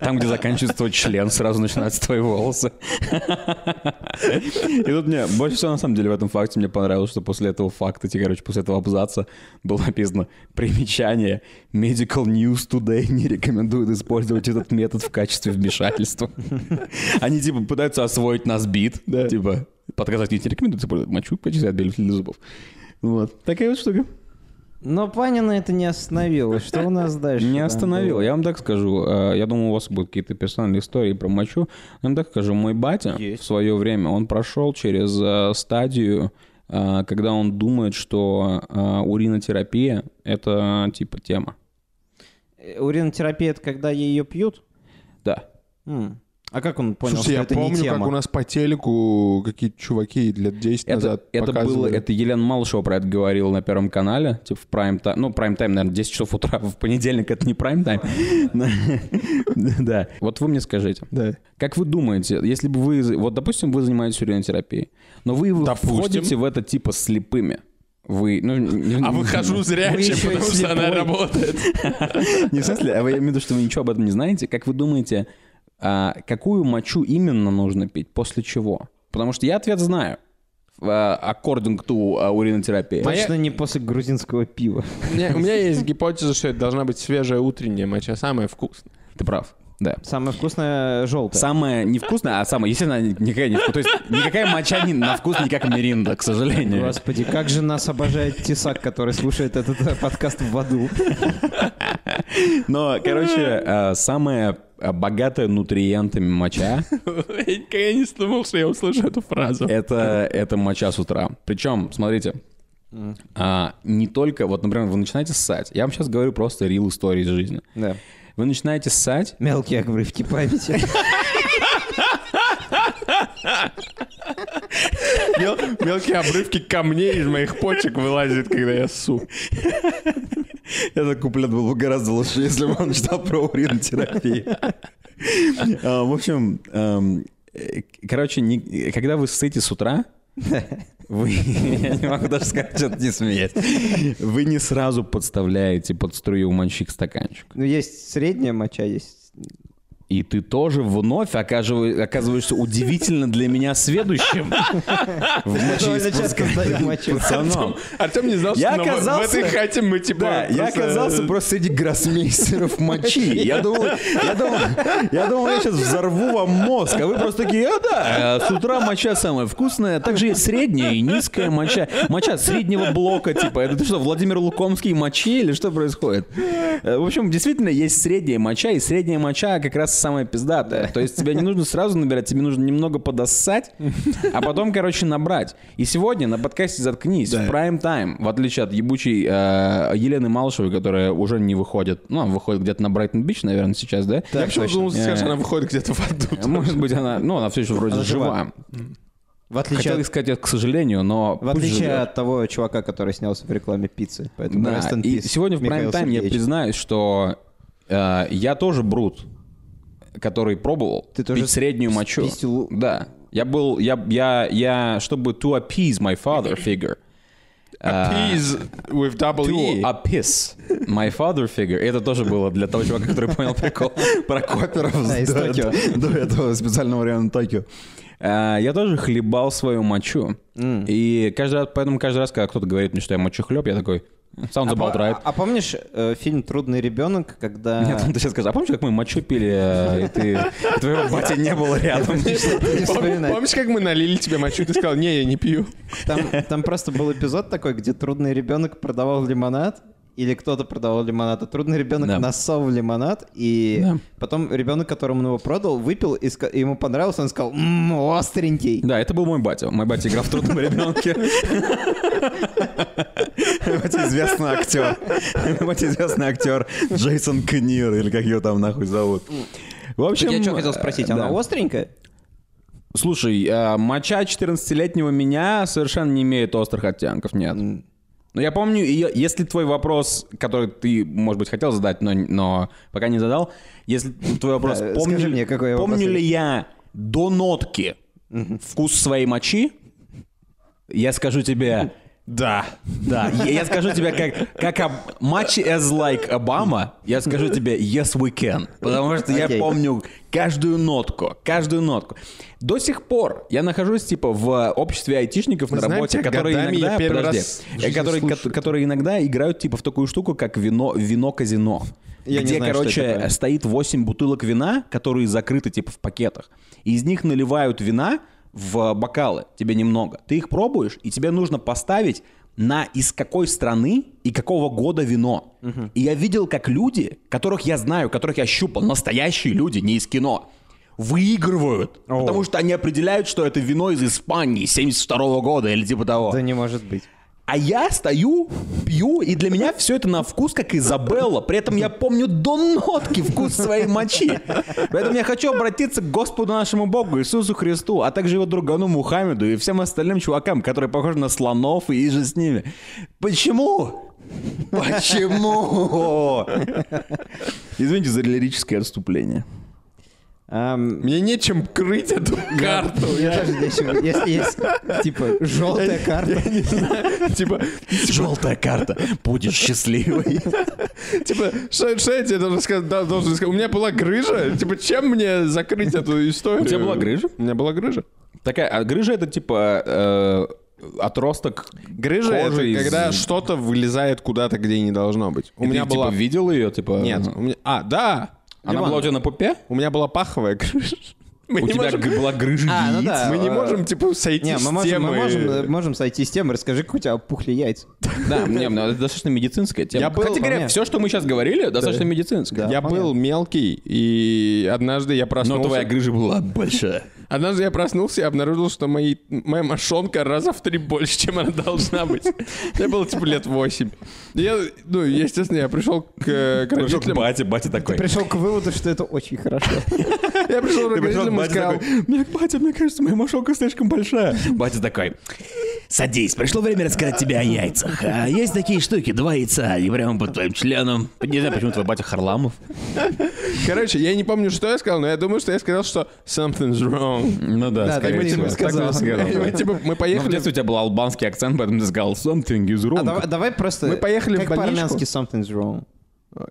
Speaker 3: там, где заканчивается твой член, сразу начинаются твои волосы. И тут мне больше всего на самом деле в этом факте мне понравилось, что после этого факта, те, короче, после этого абзаца было написано примечание Medical News Today не рекомендует использовать этот метод в качестве вмешательства. Они типа пытаются освоить нас бит, типа подсказать, не рекомендуют использовать мочу в качестве отбеливателя для зубов. Вот. Такая вот штука.
Speaker 2: Но Панина это не остановило. Что у нас дальше?
Speaker 3: Не
Speaker 2: там
Speaker 3: остановил.
Speaker 2: было?
Speaker 3: Я вам так скажу. э, Я думаю, у вас будут какие-то персональные истории про мочу. Я вам так скажу. Мой батя
Speaker 2: Есть.
Speaker 3: в свое время, он прошел через э, стадию, э, когда он думает, что уринотерапия — это типа тема.
Speaker 2: Э, Уринотерапия это когда ее пьют?
Speaker 3: Да.
Speaker 2: М. А как он понял,
Speaker 4: Слушай,
Speaker 2: что
Speaker 4: я
Speaker 2: это
Speaker 4: помню,
Speaker 2: не тема?
Speaker 4: как у нас по телеку какие-то чуваки лет 10
Speaker 3: Это,
Speaker 4: назад
Speaker 3: это было,
Speaker 4: показывали.
Speaker 3: это Елена Малышева про это говорила на Первом канале, типа в прайм тайм, ну, прайм тайм, наверное, 10 часов утра, в понедельник это не прайм тайм. Да. Вот вы мне скажите,
Speaker 4: Да.
Speaker 3: Как вы думаете, если бы вы, вот, допустим, вы занимаетесь уринотерапией, но вы
Speaker 4: Допустим.
Speaker 3: входите в это типа слепыми, вы, ну, не,
Speaker 4: А выхожу
Speaker 2: Вы
Speaker 4: зрячим,
Speaker 2: и
Speaker 4: потому что она работает.
Speaker 3: не в смысле, а вы, я имею в виду, что вы ничего об этом не знаете. Как вы думаете, а, какую мочу именно нужно пить, после чего? Потому что я ответ знаю. А, According to а, уринотерапия.
Speaker 2: Точно не после грузинского пива.
Speaker 4: У меня, у меня есть гипотеза, что это должна быть свежая утренняя моча, самая вкусная.
Speaker 3: Ты прав. Да.
Speaker 2: Самое вкусное желтое.
Speaker 3: Самое невкусное, а самое, естественно, никакая не вкус- То есть никакая моча не, на вкус не как миринда, к сожалению.
Speaker 2: Господи, как же нас обожает Тесак, который слушает этот э, подкаст в аду.
Speaker 3: Но, короче, э, самая э, богатая нутриентами моча
Speaker 4: Я не думал, что я услышу эту фразу.
Speaker 3: это, это моча с утра. Причем, смотрите, а, не только, вот, например, вы начинаете ссать. Я вам сейчас говорю просто real истории из жизни.
Speaker 2: Да.
Speaker 3: Вы начинаете ссать,
Speaker 2: Мелкие обрывки памяти.
Speaker 4: Мел- мелкие обрывки камней из моих почек вылазят, когда я ссу.
Speaker 3: Этот куплет был бы гораздо лучше, если бы он читал про уринотерапию. А, В общем, эм, э, короче, когда вы ссыте с утра, вы, я не могу даже сказать, что не смеясь, вы не сразу подставляете под струю мочи к стаканчику.
Speaker 2: Ну, есть средняя моча, есть...
Speaker 3: И ты тоже вновь окажива- оказываешься удивительно для меня сведущим в пацаном.
Speaker 4: Артем не знал,
Speaker 3: Я
Speaker 4: что в этой хате мы типа...
Speaker 3: Да, я оказался просто среди гроссмейстеров мочи. Я думал, я думал, я думал, я сейчас взорву вам мозг, а вы просто такие, а да, э, с утра моча самая вкусная, также есть средняя и низкая моча. Моча среднего блока, типа, это что, Владимир Лукомский мочи или что происходит? Э, В общем, действительно, есть средняя моча, и средняя моча как раз самая пиздатая. То есть тебе не нужно сразу набирать, тебе нужно немного подоссать, а потом, короче, набрать. И сегодня на подкасте «Заткнись» в прайм-тайм, в отличие от ебучей э, Елены Малышевой, которая уже не выходит, ну, она выходит где-то на Брайтон-Бич, наверное, сейчас, да?
Speaker 4: Я почему думал, скажешь,
Speaker 3: Э,
Speaker 4: она выходит где-то в аду.
Speaker 3: Может быть, она, ну, она все еще вроде
Speaker 2: Она
Speaker 3: жива.
Speaker 2: В отличие,
Speaker 3: Хотел
Speaker 2: от,
Speaker 3: сказать это, к сожалению, но
Speaker 2: в отличие
Speaker 3: живет.
Speaker 2: от того чувака, который снялся в рекламе пиццы. Поэтому
Speaker 3: Да, и
Speaker 2: peace,
Speaker 3: сегодня в прайм-тайм я признаюсь, что э, я тоже брут. Который пробовал
Speaker 2: Ты тоже
Speaker 3: пить среднюю мочу.
Speaker 2: спиздил-
Speaker 3: Да. Я был, я, я, я, чтобы to appease my father figure.
Speaker 4: Appease with double
Speaker 3: To
Speaker 4: E.
Speaker 3: appease my father figure. Это тоже было для того чувака, который понял прикол про коперов до,
Speaker 2: Токио.
Speaker 3: до этого специального района Токио. А, Я тоже хлебал свою мочу. И каждый раз, поэтому каждый раз, когда кто-то говорит мне, что я мочу хлеб, я такой, sounds about
Speaker 2: А,
Speaker 3: right.
Speaker 2: а помнишь э, фильм «Трудный ребенок», когда...
Speaker 3: Нет, ты сейчас скажешь, а помнишь, как мы мочу пили, э, и ты, и твоего батя не было рядом?
Speaker 4: Помнишь, как мы налили тебе мочу, ты сказал, не, я не пью.
Speaker 2: Там просто был эпизод такой, где трудный ребенок продавал лимонад, или кто-то продавал лимонад, а трудный ребенок
Speaker 3: Да.
Speaker 2: нассал в лимонад, и
Speaker 3: Да.
Speaker 2: потом ребенок, которому он его продал, выпил, и, ска- ему понравилось, он сказал, «М, остренький.
Speaker 3: Да, это был мой батя. Мой батя играл в трудном ребенке. Батя известный актер. Батя известный актер Джейсон Книр, или как его там нахуй зовут. В общем...
Speaker 2: Я что хотел спросить,
Speaker 3: э,
Speaker 2: она остренькая?
Speaker 3: Слушай, э, моча 14-летнего меня совершенно не имеет острых оттенков, нет. Но я помню, если твой вопрос, который ты, может быть, хотел задать, но, но пока не задал, если твой вопрос,
Speaker 2: Да,
Speaker 3: помню,
Speaker 2: скажи мне, какой вопрос
Speaker 3: помню ли
Speaker 2: есть.
Speaker 3: я до нотки вкус своей мочи, я скажу тебе, да, да. Я, я скажу тебе, как, как об- much as like Obama, я скажу тебе, yes we can. Потому что я
Speaker 2: Окей.
Speaker 3: помню каждую нотку, каждую нотку. До сих пор я нахожусь, типа, в обществе айтишников
Speaker 4: Мы
Speaker 3: на
Speaker 4: знаем
Speaker 3: работе, которые иногда,
Speaker 4: я
Speaker 3: подожди, э, которые, ко- которые иногда играют, типа, в такую штуку, как вино, вино-казино.
Speaker 2: Я не
Speaker 3: где,
Speaker 2: знаю,
Speaker 3: короче, стоит 8 бутылок вина, которые закрыты, типа, в пакетах. И из них наливают вина в бокалы, тебе немного. Ты их пробуешь, и тебе нужно поставить на из какой страны и какого года вино. И я видел, как люди, которых я знаю, которых я щупал, настоящие люди, не из кино, выигрывают. Потому что они определяют, что это вино из Испании 72 года или типа того.
Speaker 2: Да не может быть.
Speaker 3: А я стою, пью, и для меня все это на вкус, как Изабелла. При этом я помню до нотки вкус своей мочи. Поэтому я хочу обратиться к Господу нашему Богу, Иисусу Христу, а также его другану Мухаммеду и всем остальным чувакам, которые похожи на слонов и же с ними. Почему? Почему? Извините за лирическое отступление.
Speaker 2: Ам,
Speaker 4: Мне нечем крыть эту карту.
Speaker 2: я тоже еще- Если есть, типа, желтая карта.
Speaker 4: Типа,
Speaker 3: Желтая карта. Будешь счастливой.
Speaker 4: типа, что что я тебе должен сказать? Да, должен сказать? У меня была грыжа. Типа, чем мне закрыть эту историю?
Speaker 3: У тебя была грыжа?
Speaker 4: У меня была грыжа.
Speaker 3: Такая, а грыжа это типа э, отросток
Speaker 4: Грыжа — это
Speaker 3: из-
Speaker 4: когда что-то вылезает куда-то, где не должно быть. У
Speaker 3: И
Speaker 4: меня
Speaker 3: ты,
Speaker 4: была...
Speaker 3: типа, видел ее, типа?
Speaker 4: Нет, у меня... А, да!
Speaker 3: Она была у тебя на пупе?
Speaker 4: У меня была паховая грыжа. Мы
Speaker 3: У тебя
Speaker 4: можем-
Speaker 3: была грыжа
Speaker 2: А, ну
Speaker 3: яиц?
Speaker 2: да.
Speaker 4: Мы не можем, типа, сойти
Speaker 2: Не,
Speaker 4: с
Speaker 2: мы можем, мы
Speaker 4: темы.
Speaker 2: можем, э, можем сойти с темы. Расскажи, как у тебя опухли яйца.
Speaker 3: Да, не, ну, это достаточно медицинская тема.
Speaker 4: Я был-
Speaker 3: Кстати говоря, все, что мы сейчас говорили, достаточно медицинское.
Speaker 2: Да.
Speaker 4: Я был мелкий, и однажды я
Speaker 3: Но
Speaker 4: проснулся...
Speaker 3: твоя грыжа была большая.
Speaker 4: Однажды я проснулся и обнаружил, что мои, моя мошонка раза в три больше, чем она должна быть. Мне было, типа, лет восемь. Я, ну, естественно, я пришел к, э, к
Speaker 3: Пришел к
Speaker 4: родителям.
Speaker 3: бате, батя такой.
Speaker 2: Пришел к выводу, что это очень хорошо.
Speaker 4: Я пришел к
Speaker 3: Ты пришел к
Speaker 4: родителям и
Speaker 3: бате
Speaker 4: сказал...
Speaker 3: такой, «Мне, батя, мне кажется, моя мошонка слишком большая. Батя такой, садись, пришло время рассказать тебе о яйцах. А есть такие штуки, два яйца, и прямо под твоим членом. Не знаю, почему твой батя Харламов.
Speaker 4: Короче, я не помню, что я сказал, но я думаю, что я сказал, что something's wrong.
Speaker 3: Ну да,
Speaker 2: Да, так бы. Дима сказал.
Speaker 4: Мы, типа, мы
Speaker 3: Но в
Speaker 4: поехали...
Speaker 3: детстве у тебя был албанский акцент, поэтому ты сказал something is wrong.
Speaker 2: А давай, давай просто...
Speaker 4: Мы поехали в
Speaker 2: как
Speaker 4: больничку.
Speaker 2: по-армянски something's wrong.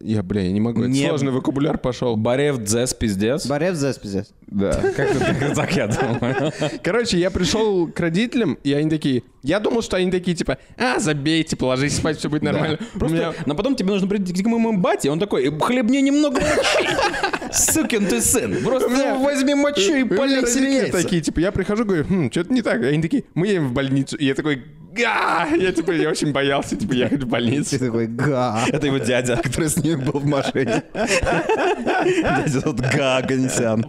Speaker 4: Я, бля, я не могу. Это
Speaker 3: Не-
Speaker 4: сложный вокабуляр пошел.
Speaker 3: Барев дзес пиздец.
Speaker 2: Барев зеспизес.
Speaker 3: Да, как-то как- так я думаю.
Speaker 4: Короче, я пришел к родителям, и они такие... Я думал, что они такие, типа, а, забейте, положись спать, все будет нормально.
Speaker 3: Просто, но потом тебе нужно прийти к моему бате, он такой, хлебни немного мочи. Сукин ты сын. Просто возьми мочу и полей
Speaker 4: такие, типа, я прихожу, говорю, хм, что-то не так. Они такие, мы едем в больницу. И я такой, га! Я, типа, я очень боялся, типа, ехать в больницу.
Speaker 2: Ты такой, га.
Speaker 3: Это его дядя, который с ним был в машине. Дядя тут Гаганесян.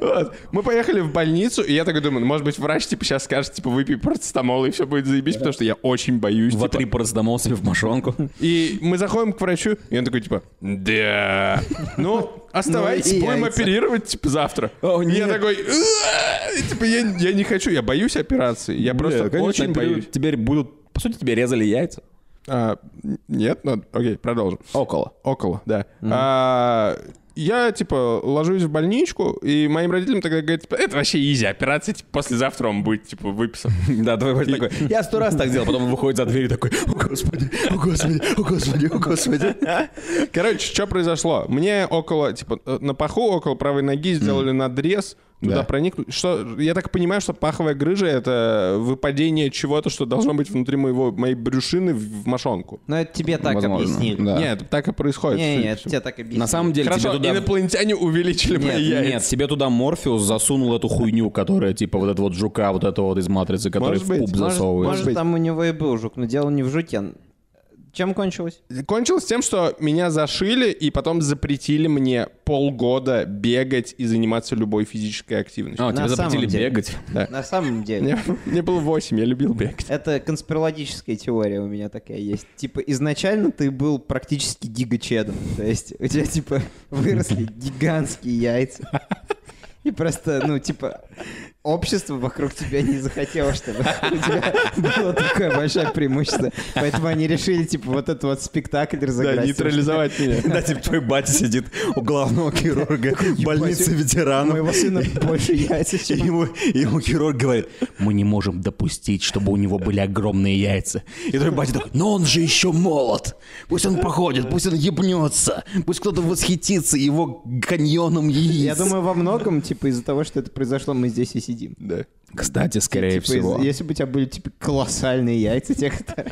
Speaker 4: Вот. Мы поехали в больницу, и я такой думаю, ну, может быть, врач, типа, сейчас скажет, типа, выпей парацетамол, и все будет заебись, потому что я очень боюсь.
Speaker 3: Два
Speaker 4: типа.
Speaker 3: три парацетамол себе в мошонку.
Speaker 4: И мы заходим к врачу, и он такой, типа, да. Ну, оставайтесь,
Speaker 2: Ну
Speaker 4: будем оперировать, типа, завтра. Я
Speaker 3: нет.
Speaker 4: такой, типа, я не хочу, я боюсь операции. Я просто очень боюсь.
Speaker 3: Теперь будут... По сути, тебе резали яйца.
Speaker 4: А, нет, ну, окей, продолжим.
Speaker 3: Около.
Speaker 4: Около, да. А, я, типа, ложусь в больничку, и моим родителям тогда говорят, типа, это вообще изи, операция, типа, послезавтра он будет, типа, выписан.
Speaker 3: Да, твой батя такой, я сто раз так делал, потом он выходит за дверь такой, о господи, о господи, о господи, о господи.
Speaker 4: Короче, что произошло? Мне около, типа, на паху около правой ноги сделали надрез, туда
Speaker 3: Да.
Speaker 4: проникнуть. Что, я так понимаю, что паховая грыжа — это выпадение чего-то, что должно быть внутри моего, моей брюшины в, в мошонку.
Speaker 2: Ну, это тебе так
Speaker 3: Возможно,
Speaker 2: объяснили.
Speaker 3: да.
Speaker 4: Нет, так и происходит.
Speaker 2: Не,
Speaker 4: судя
Speaker 2: не,
Speaker 4: по
Speaker 2: это
Speaker 4: всему.
Speaker 2: тебе так объяснили.
Speaker 3: На самом деле,
Speaker 4: Хорошо,
Speaker 3: тебе туда...
Speaker 4: инопланетяне увеличили
Speaker 2: Нет,
Speaker 4: мои яйца.
Speaker 3: Нет, тебе туда Морфеус засунул эту хуйню, которая типа вот этого вот жука, вот этого вот из матрицы, который
Speaker 4: Может
Speaker 3: в
Speaker 4: быть,
Speaker 3: пуп
Speaker 4: может-
Speaker 3: засовывает.
Speaker 2: Может,
Speaker 4: быть.
Speaker 2: там у него и был жук, но дело не в жуке. Чем кончилось?
Speaker 4: Кончилось тем, что меня зашили и потом запретили мне полгода бегать и заниматься любой физической активностью.
Speaker 3: А, тебе
Speaker 2: На
Speaker 3: запретили
Speaker 2: самом деле.
Speaker 3: бегать.
Speaker 4: Да.
Speaker 2: На самом деле.
Speaker 4: Мне, мне было 8, я любил бегать.
Speaker 2: Это конспирологическая теория у меня такая есть. Типа, изначально ты был практически гигачедом. То есть у тебя, типа, выросли гигантские яйца. И просто, ну, типа, общество вокруг тебя не захотело, чтобы у тебя было такое большое преимущество. Поэтому они решили, типа, вот этот вот спектакль
Speaker 4: Да,
Speaker 2: разыграть.
Speaker 4: нейтрализовать меня.
Speaker 3: Да, типа твой батя сидит у главного хирурга больницы ветеранов.
Speaker 2: моего сына больше яйца, чем
Speaker 3: ему хирург говорит, мы не можем допустить, чтобы у него были огромные яйца. И твой батя такой, но он же еще молод. Пусть он походит, пусть он ебнется, пусть кто-то восхитится его каньоном яиц.
Speaker 2: Я думаю, во многом, типа, из-за того, что это произошло, мы здесь и сидим.
Speaker 4: Да.
Speaker 3: Кстати, скорее
Speaker 2: Типа,
Speaker 3: всего.
Speaker 2: из- если бы у тебя были, типа, колоссальные яйца, те, которые...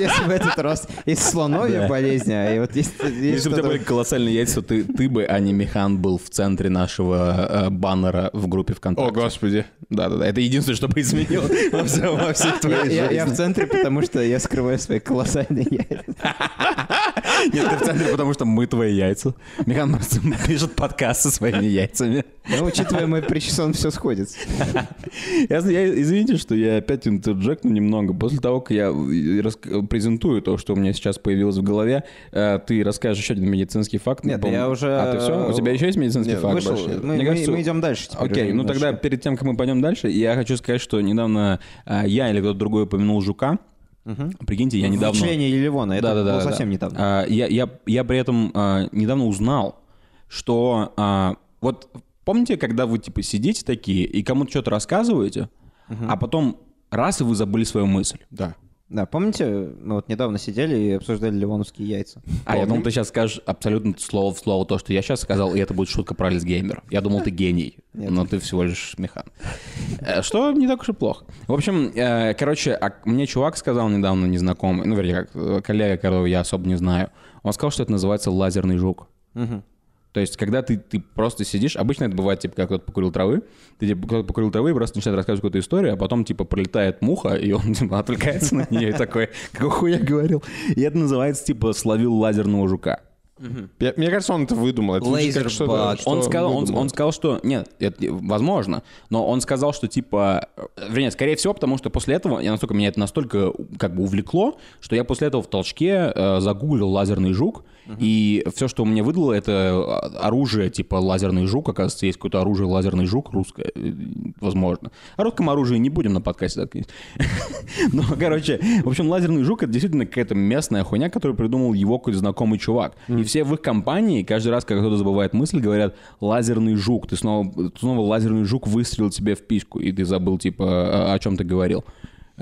Speaker 2: Если бы этот рост... Есть слоновья
Speaker 3: Да.
Speaker 2: болезнь, а и вот
Speaker 3: Если бы у тебя были колоссальные яйца, то ты, ты бы, а не Механ, был в центре нашего э, баннера в группе ВКонтакте.
Speaker 4: О, господи.
Speaker 3: Да-да-да, это единственное, что бы изменило во, всей
Speaker 2: Я,
Speaker 3: твоей
Speaker 2: я- я в
Speaker 3: жизни.
Speaker 2: центре, потому что я скрываю свои колоссальные яйца.
Speaker 3: Нет, ты в центре, потому что мы твои яйца. Механ просто пишет подкаст со своими яйцами.
Speaker 2: Но, учитывая мой причесон, все сходится.
Speaker 3: Я, я- извините, что я опять интерджекну немного. После того, как я рас- презентую то, что у меня сейчас появилось в голове, э, ты расскажешь еще один медицинский факт.
Speaker 2: Нет, я уже-
Speaker 3: А, ты все? У тебя еще есть медицинский
Speaker 4: Нет,
Speaker 3: факт?
Speaker 2: Вышел. Мы,
Speaker 3: Мне
Speaker 2: мы-
Speaker 3: кажется,
Speaker 2: мы идем дальше.
Speaker 3: Окей, ну тогда
Speaker 2: немножко.
Speaker 3: перед тем, как мы пойдем дальше, я хочу сказать, что недавно э, я или кто-то другой упомянул жука. Прикиньте, я недавно...
Speaker 2: Вычисление Ливона, это
Speaker 3: Да, да, да,
Speaker 2: было
Speaker 3: да.
Speaker 2: совсем недавно.
Speaker 3: А, я, я, я при этом а, недавно узнал, что а, вот помните, когда вы типа сидите такие и кому-то что-то рассказываете, а потом раз и вы забыли свою мысль.
Speaker 4: Да.
Speaker 2: Да, помните, мы вот недавно сидели и обсуждали ливоновские яйца?
Speaker 3: А я думал, ты сейчас скажешь абсолютно слово в слово то, что я сейчас сказал, и это будет шутка про Альцгеймер. Я думал, ты гений, но ты всего лишь механ. Э, Что не так уж и плохо. В общем, э, короче, а мне чувак сказал недавно, незнакомый, ну, вернее, как э, коллега, которого я особо не знаю, он сказал, что это называется лазерный жук. То есть, когда ты, ты просто сидишь, обычно это бывает, типа, как кто-то покурил травы, ты типа, кто-то покурил травы и просто начинает рассказывать какую-то историю, а потом, типа, пролетает муха, и он, типа, отвлекается на нее и такой, какой хуй я говорил. И это называется, типа, словил лазерного жука.
Speaker 4: Мне кажется, он это выдумал. Это как что-то,
Speaker 2: Лазербаг.
Speaker 4: что
Speaker 3: Он сказал, он,
Speaker 4: выдумал.
Speaker 3: он сказал, что... Нет, это возможно, но он сказал, что типа... э, Вернее, скорее всего, потому что после этого, я настолько, меня это настолько как бы увлекло, что я после этого в толчке э, загуглил лазерный жук, и все, что мне выдало, это э, оружие типа лазерный жук. Оказывается, есть какое-то оружие лазерный жук русское, э, возможно. О русском оружии не будем на подкасте заткнись. Ну, короче, в общем, лазерный жук — это действительно какая-то местная хуйня, которую придумал его какой-то знакомый чувак. И все в их компании, каждый раз, когда кто-то забывает мысль, говорят «лазерный жук». Ты снова, снова лазерный жук выстрелил тебе в письку, и ты забыл, типа, о чем ты говорил.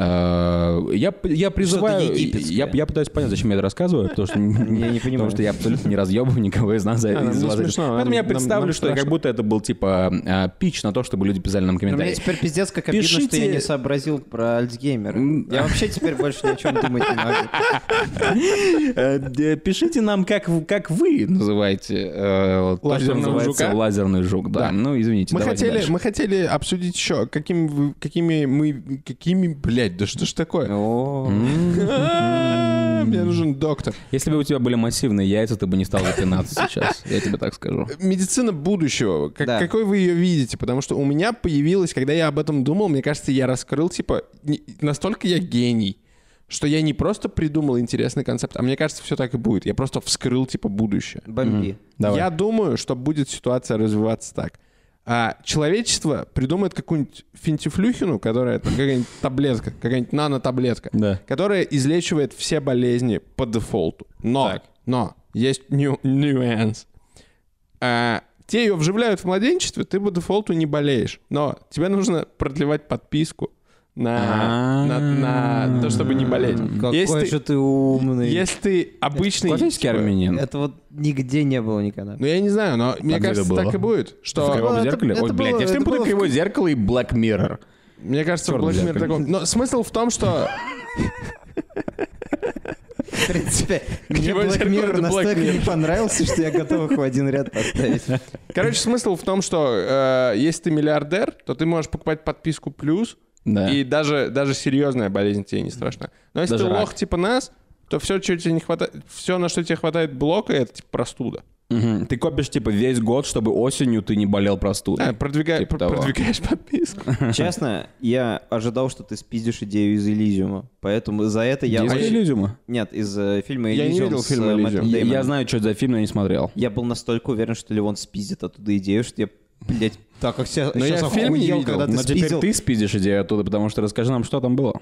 Speaker 3: Э, Я, я призываю, я, я пытаюсь понять, зачем я это рассказываю, потому что,
Speaker 2: не понимаю.
Speaker 3: потому что я абсолютно не разъебываю никого из нас.
Speaker 4: нам
Speaker 3: из вас.
Speaker 4: смешно,
Speaker 3: Поэтому я
Speaker 4: нам-
Speaker 3: представлю,
Speaker 4: нам
Speaker 3: что как
Speaker 4: страшно.
Speaker 3: будто это был типа э, пич на то, чтобы люди писали нам
Speaker 2: Но мне
Speaker 3: комментарии.
Speaker 2: теперь пиздец как обидно, что
Speaker 3: Пишите-
Speaker 2: я не сообразил про Альцгеймер. Я вообще теперь больше ни о чем думать не могу.
Speaker 3: Пишите нам, как, как вы называете э, что
Speaker 4: Лазерного
Speaker 3: называется
Speaker 4: жука?
Speaker 3: лазерный жук. Да,
Speaker 4: Да.
Speaker 3: ну извините,
Speaker 4: Мы хотели,
Speaker 3: дальше.
Speaker 4: мы хотели обсудить еще, какими, какими мы, какими, блядь, да что ж такое? Мне нужен доктор.
Speaker 3: Если бы у тебя были массивные яйца, ты бы не стал запинаться сейчас, я тебе так скажу.
Speaker 4: Медицина будущего. Как-
Speaker 2: Да.
Speaker 4: Какой вы ее видите? Потому что у меня появилось, когда я об этом думал, мне кажется, я раскрыл, типа, настолько я гений, что я не просто придумал интересный концепт, а мне кажется, все так и будет. Я просто вскрыл, типа, будущее.
Speaker 2: бомби.
Speaker 4: Я думаю, что будет ситуация развиваться так. А человечество придумает какую-нибудь финтифлюхину, которая там какая-нибудь таблетка, какая-нибудь нанотаблетка,
Speaker 3: Да.
Speaker 4: которая излечивает все болезни по дефолту. Но,
Speaker 3: Так.
Speaker 4: но есть ню- нюанс. а, тебе ее вживляют в младенчестве, ты по дефолту не болеешь. Но тебе нужно продлевать подписку на, на, на то, чтобы не болеть.
Speaker 2: Какой
Speaker 4: Если
Speaker 2: же
Speaker 4: ты,
Speaker 2: ты умный.
Speaker 4: если ты обычный...
Speaker 3: Классический
Speaker 4: типа,
Speaker 3: армянин.
Speaker 2: Это вот нигде не было никогда.
Speaker 4: Ну, я не знаю, но мне
Speaker 3: где
Speaker 4: кажется,
Speaker 3: это было?
Speaker 4: так и будет.
Speaker 3: В
Speaker 4: Что,
Speaker 3: кривом
Speaker 2: это-
Speaker 3: зеркале?
Speaker 2: это
Speaker 3: Ой, блядь,
Speaker 2: было-
Speaker 3: я всем
Speaker 2: это в-
Speaker 3: кривое зеркало и Black Mirror.
Speaker 4: мне кажется, в Black Mirror таком... Но смысл в том, что...
Speaker 2: В принципе, мне Black Mirror
Speaker 4: это
Speaker 2: настолько не понравился, что я готов их в один ряд поставить.
Speaker 4: Короче, смысл в том, что э, если ты миллиардер, то ты можешь покупать подписку плюс,
Speaker 3: Да.
Speaker 4: и даже, даже серьезная болезнь тебе не страшна. Но если
Speaker 3: Даже
Speaker 4: ты
Speaker 3: рак.
Speaker 4: лох типа нас, то все, что тебе не хватает, все, на что тебе хватает блока, это типа простуда.
Speaker 3: Мгм. Ты копишь, типа, весь год, чтобы осенью ты не болел простудой.
Speaker 4: Да, продвигай-
Speaker 3: Типа
Speaker 4: пр-
Speaker 3: того.
Speaker 4: продвигаешь подписку.
Speaker 2: Честно, я ожидал, что ты спиздишь идею из Элизиума. Поэтому за это я... Очень-
Speaker 3: Элизиума?
Speaker 2: Нет, из э, фильма
Speaker 4: Я не
Speaker 2: «Элизиум»
Speaker 4: видел фильм «Элизиум».
Speaker 3: Я, знаю, что это за фильм, но я не смотрел.
Speaker 2: Я был настолько уверен, что Ливон спиздит оттуда идею, что я, блядь, так как сейчас,
Speaker 4: Но я
Speaker 2: сейчас
Speaker 4: фильм не видел.
Speaker 2: когда ты
Speaker 3: Но теперь
Speaker 2: спиздил.
Speaker 3: ты спиздишь идею оттуда, потому что расскажи нам, что там было.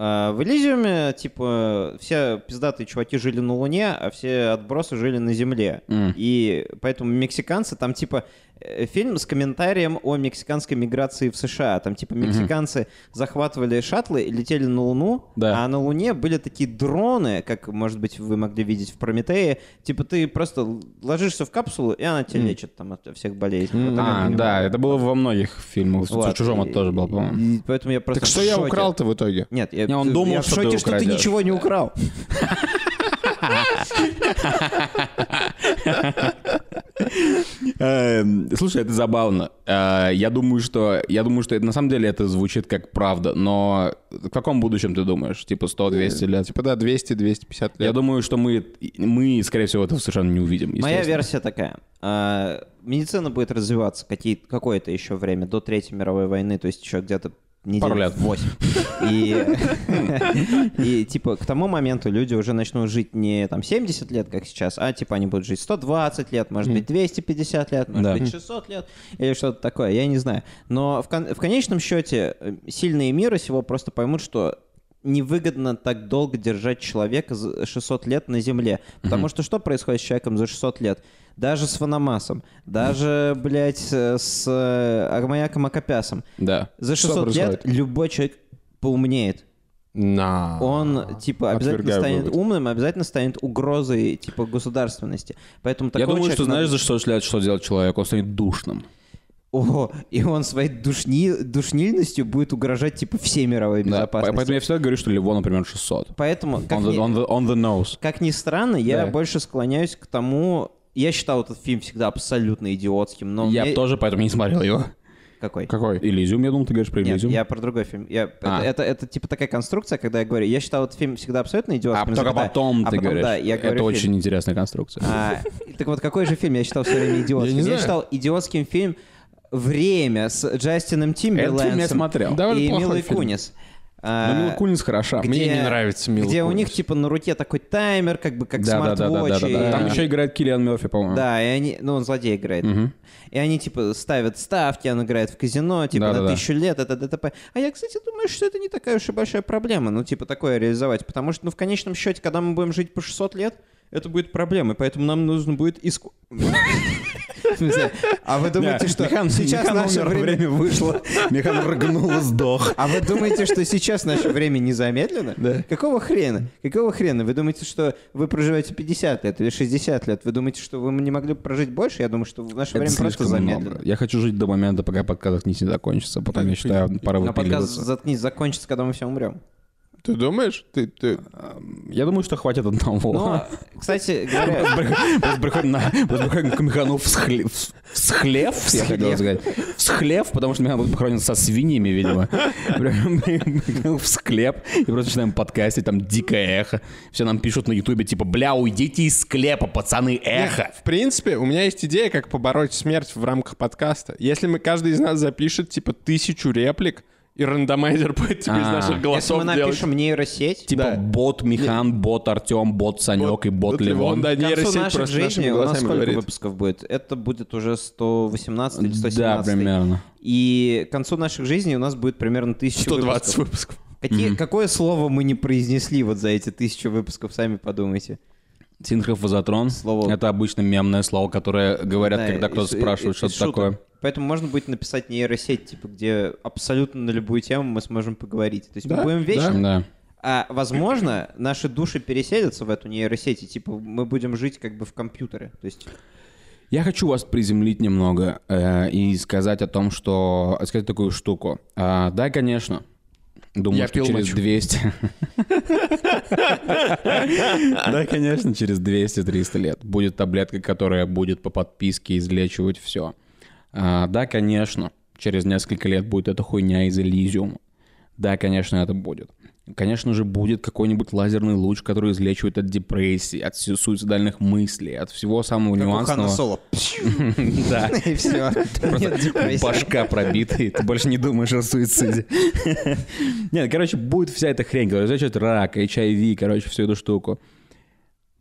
Speaker 2: А, в Элизиуме, типа, все пиздатые чуваки жили на Луне, а все отбросы жили на Земле.
Speaker 3: М.
Speaker 2: И поэтому мексиканцы, там, типа, э, фильм с комментарием о мексиканской миграции в США. Там, типа, мексиканцы захватывали шаттлы и летели на Луну,
Speaker 3: Да.
Speaker 2: а на Луне были такие дроны, как, может быть, вы могли видеть в Прометее. Типа, ты просто ложишься в капсулу, и она тебя лечит там от всех болезней. Вот так я
Speaker 3: А, да, это было во многих фильмах. В
Speaker 2: Вот.
Speaker 3: «Чужом» это тоже было,
Speaker 2: И-
Speaker 3: по-моему.
Speaker 2: и Поэтому я просто
Speaker 4: Так
Speaker 2: в
Speaker 4: что я
Speaker 2: шоке.
Speaker 4: украл-то в итоге?
Speaker 2: Нет, я,
Speaker 3: Не, он думал, что ты
Speaker 2: что ты ничего не украл.
Speaker 3: Эм, Слушай, это забавно. Э, Я думаю, что я думаю, что это на самом деле это звучит как правда, но в каком будущем ты думаешь? Типа 100-200 лет?
Speaker 4: Типа, да, 200-250 лет.
Speaker 3: Я думаю, что мы, мы, скорее всего, этого совершенно не увидим.
Speaker 2: Моя версия такая. А, Медицина будет развиваться какие- какое-то еще время, до Третьей мировой войны, то есть еще где-то недель
Speaker 3: Пару лет.
Speaker 2: 8. И, и типа к тому моменту люди уже начнут жить не там 70 лет, как сейчас, а типа они будут жить 120 лет, может быть 250 лет, может
Speaker 3: Да.
Speaker 2: быть 600 лет или что-то такое, я не знаю. Но в, кон- в конечном счете э, сильные мира сего просто поймут, что невыгодно так долго держать человека за 600 лет на Земле. Потому что что происходит с человеком за 600 лет? Даже с Ваномасом, даже, блядь, э, с э, Армаяком Акопясом.
Speaker 3: Да.
Speaker 2: За
Speaker 4: Что
Speaker 2: 600 лет любой человек поумнеет.
Speaker 4: На.
Speaker 2: Он, типа, обязательно
Speaker 3: Отвергаю
Speaker 2: станет
Speaker 3: вывод.
Speaker 2: умным, обязательно станет угрозой, типа, государственности. Поэтому
Speaker 3: Я думаю, что
Speaker 2: человека
Speaker 3: знаешь,
Speaker 2: надо-
Speaker 3: за 600 лет что делать человек? Он станет душным.
Speaker 2: О, и он своей душни... душнильностью будет угрожать, типа, всей мировой
Speaker 3: Да,
Speaker 2: безопасности.
Speaker 3: Поэтому я всегда говорю, что Ливон, например, 600.
Speaker 2: Поэтому, как
Speaker 3: On the,
Speaker 2: ни-
Speaker 3: on the- on the nose.
Speaker 2: Как ни странно, я
Speaker 3: Да.
Speaker 2: больше склоняюсь к тому... Я считал этот фильм всегда абсолютно идиотским, но
Speaker 3: Я
Speaker 2: мне-
Speaker 3: тоже поэтому не смотрел его.
Speaker 2: Какой?
Speaker 4: Какой?
Speaker 3: Элизиум, я думал, ты говоришь про
Speaker 2: Нет,
Speaker 3: Элизиум.
Speaker 2: я про другой фильм. Я...
Speaker 3: А.
Speaker 2: Это, это, это типа такая конструкция, когда я говорю... Я считал этот фильм всегда абсолютно
Speaker 3: А
Speaker 2: идиотским.
Speaker 3: только
Speaker 2: запятая.
Speaker 3: потом
Speaker 2: А
Speaker 3: ты говоришь.
Speaker 2: Да, я
Speaker 3: Это
Speaker 2: говорю
Speaker 3: очень
Speaker 2: фильм.
Speaker 3: интересная конструкция.
Speaker 2: А, так вот, какой же фильм я считал все время идиотским?
Speaker 4: Я не
Speaker 2: Я,
Speaker 4: знаю.
Speaker 2: считал идиотским фильм «Время» с Джастином
Speaker 3: фильм я смотрел.
Speaker 4: Довольно
Speaker 2: и Милой. Кунис. А,
Speaker 3: Мила Кунис хороша.
Speaker 2: где-
Speaker 4: Мне не нравится Мила
Speaker 2: Где у них
Speaker 4: Кунис.
Speaker 2: типа на руке такой таймер, как бы как
Speaker 3: Да, да, да, да,
Speaker 2: смарт-вотч.
Speaker 3: да, да.
Speaker 2: и-
Speaker 3: Там еще играет Киллиан Мерфи, по-моему.
Speaker 2: Да, и они, ну он злодей играет.
Speaker 3: Мгм.
Speaker 2: И они типа ставят ставки, он играет в казино, типа на
Speaker 3: Да-да-да.
Speaker 2: тысячу лет, это ДТП. А я, кстати, думаю, что это не такая уж и большая проблема, ну типа такое реализовать, потому что, ну в конечном счете, когда мы будем жить по 600 лет, это будет проблемой, поэтому нам нужно будет иску... Смысле, А вы думаете, что сейчас наше время...
Speaker 3: вышло. Михан рыгнул и сдох.
Speaker 2: А вы думаете, что сейчас наше время не замедлено?
Speaker 3: Да.
Speaker 2: Какого хрена? Какого хрена? Вы думаете, что вы проживаете 50 лет или 60 лет? Вы думаете, что вы не могли прожить больше? Я думаю, что в наше время просто замедлено.
Speaker 3: Я хочу жить до момента, пока подкаст не закончится. Потом, я считаю, пора
Speaker 2: А подкаст
Speaker 3: выпиливаться.
Speaker 2: «Заткнись» закончится, когда мы все умрем.
Speaker 4: Ты думаешь? Ты, ты...
Speaker 3: Я думаю, что хватит одного.
Speaker 2: Но, кстати говоря,
Speaker 3: Просто приходим на- просто приходим к Михану в схле- в схлев, я хотел сказать. В схлев, потому что Михан будет похоронен со свиньями, видимо. В склеп. И просто начинаем подкастить, там дикое эхо. Все нам пишут на ютубе, типа, бля, уйдите из склепа, пацаны, эхо.
Speaker 4: В принципе, у меня есть идея, как побороть смерть в рамках подкаста. Если мы каждый из нас запишет, типа, тысячу реплик, и рандомайзер будет, типа, из
Speaker 3: А.
Speaker 4: наших
Speaker 2: если
Speaker 4: голосов
Speaker 2: мы
Speaker 4: делать.
Speaker 2: напишем нейросеть,
Speaker 3: Типа бот Михан, бот Артем, бот Санек и бот
Speaker 4: Левон, да,
Speaker 2: к концу
Speaker 4: нейросеть
Speaker 2: нашей
Speaker 4: просто
Speaker 2: жизни
Speaker 4: нашими
Speaker 2: у нас
Speaker 4: голосами
Speaker 2: сколько
Speaker 4: говорит.
Speaker 2: выпусков будет? Это будет уже 118 или 117.
Speaker 3: Да, примерно.
Speaker 2: И к концу наших жизней у нас будет примерно 1000
Speaker 4: 120
Speaker 2: выпусков.
Speaker 4: выпусков.
Speaker 2: Какие, Какое слово мы не произнесли вот за эти тысячу выпусков, сами подумайте.
Speaker 3: Синхрофазотрон
Speaker 2: Слово-
Speaker 3: это обычно мемное слово, которое говорят,
Speaker 2: Да,
Speaker 3: когда
Speaker 2: из-
Speaker 3: кто-то спрашивает
Speaker 2: из
Speaker 3: что-то
Speaker 2: шуток.
Speaker 3: такое.
Speaker 2: Поэтому можно будет написать нейросеть, типа, где абсолютно на любую тему мы сможем поговорить. То есть
Speaker 4: Да,
Speaker 2: мы будем вечно...
Speaker 3: Да.
Speaker 2: А, возможно, наши души переселятся в эту нейросеть, и, типа, мы будем жить как бы в компьютере. То есть...
Speaker 3: Я хочу вас приземлить немного э, и сказать о том, что... Сказать такую штуку. А, да, конечно. Думаю,
Speaker 4: Я
Speaker 3: что через
Speaker 4: мочу.
Speaker 3: 200... Да, конечно, через 200-300 лет будет таблетка, которая будет по подписке излечивать все. Да, конечно, через несколько лет будет эта хуйня из Элизиума. Да, конечно, это будет. Конечно же, будет какой-нибудь лазерный луч, который излечивает от депрессии, от су- суицидальных мыслей, от всего самого
Speaker 2: Как у
Speaker 3: нюансного.
Speaker 2: Хана Соло.
Speaker 3: Да.
Speaker 2: И все. Депрессии.
Speaker 3: Башка пробита, и ты больше не думаешь о суициде. Нет, короче, будет вся эта хрень, которая излечивает рак, HIV, короче, всю эту штуку.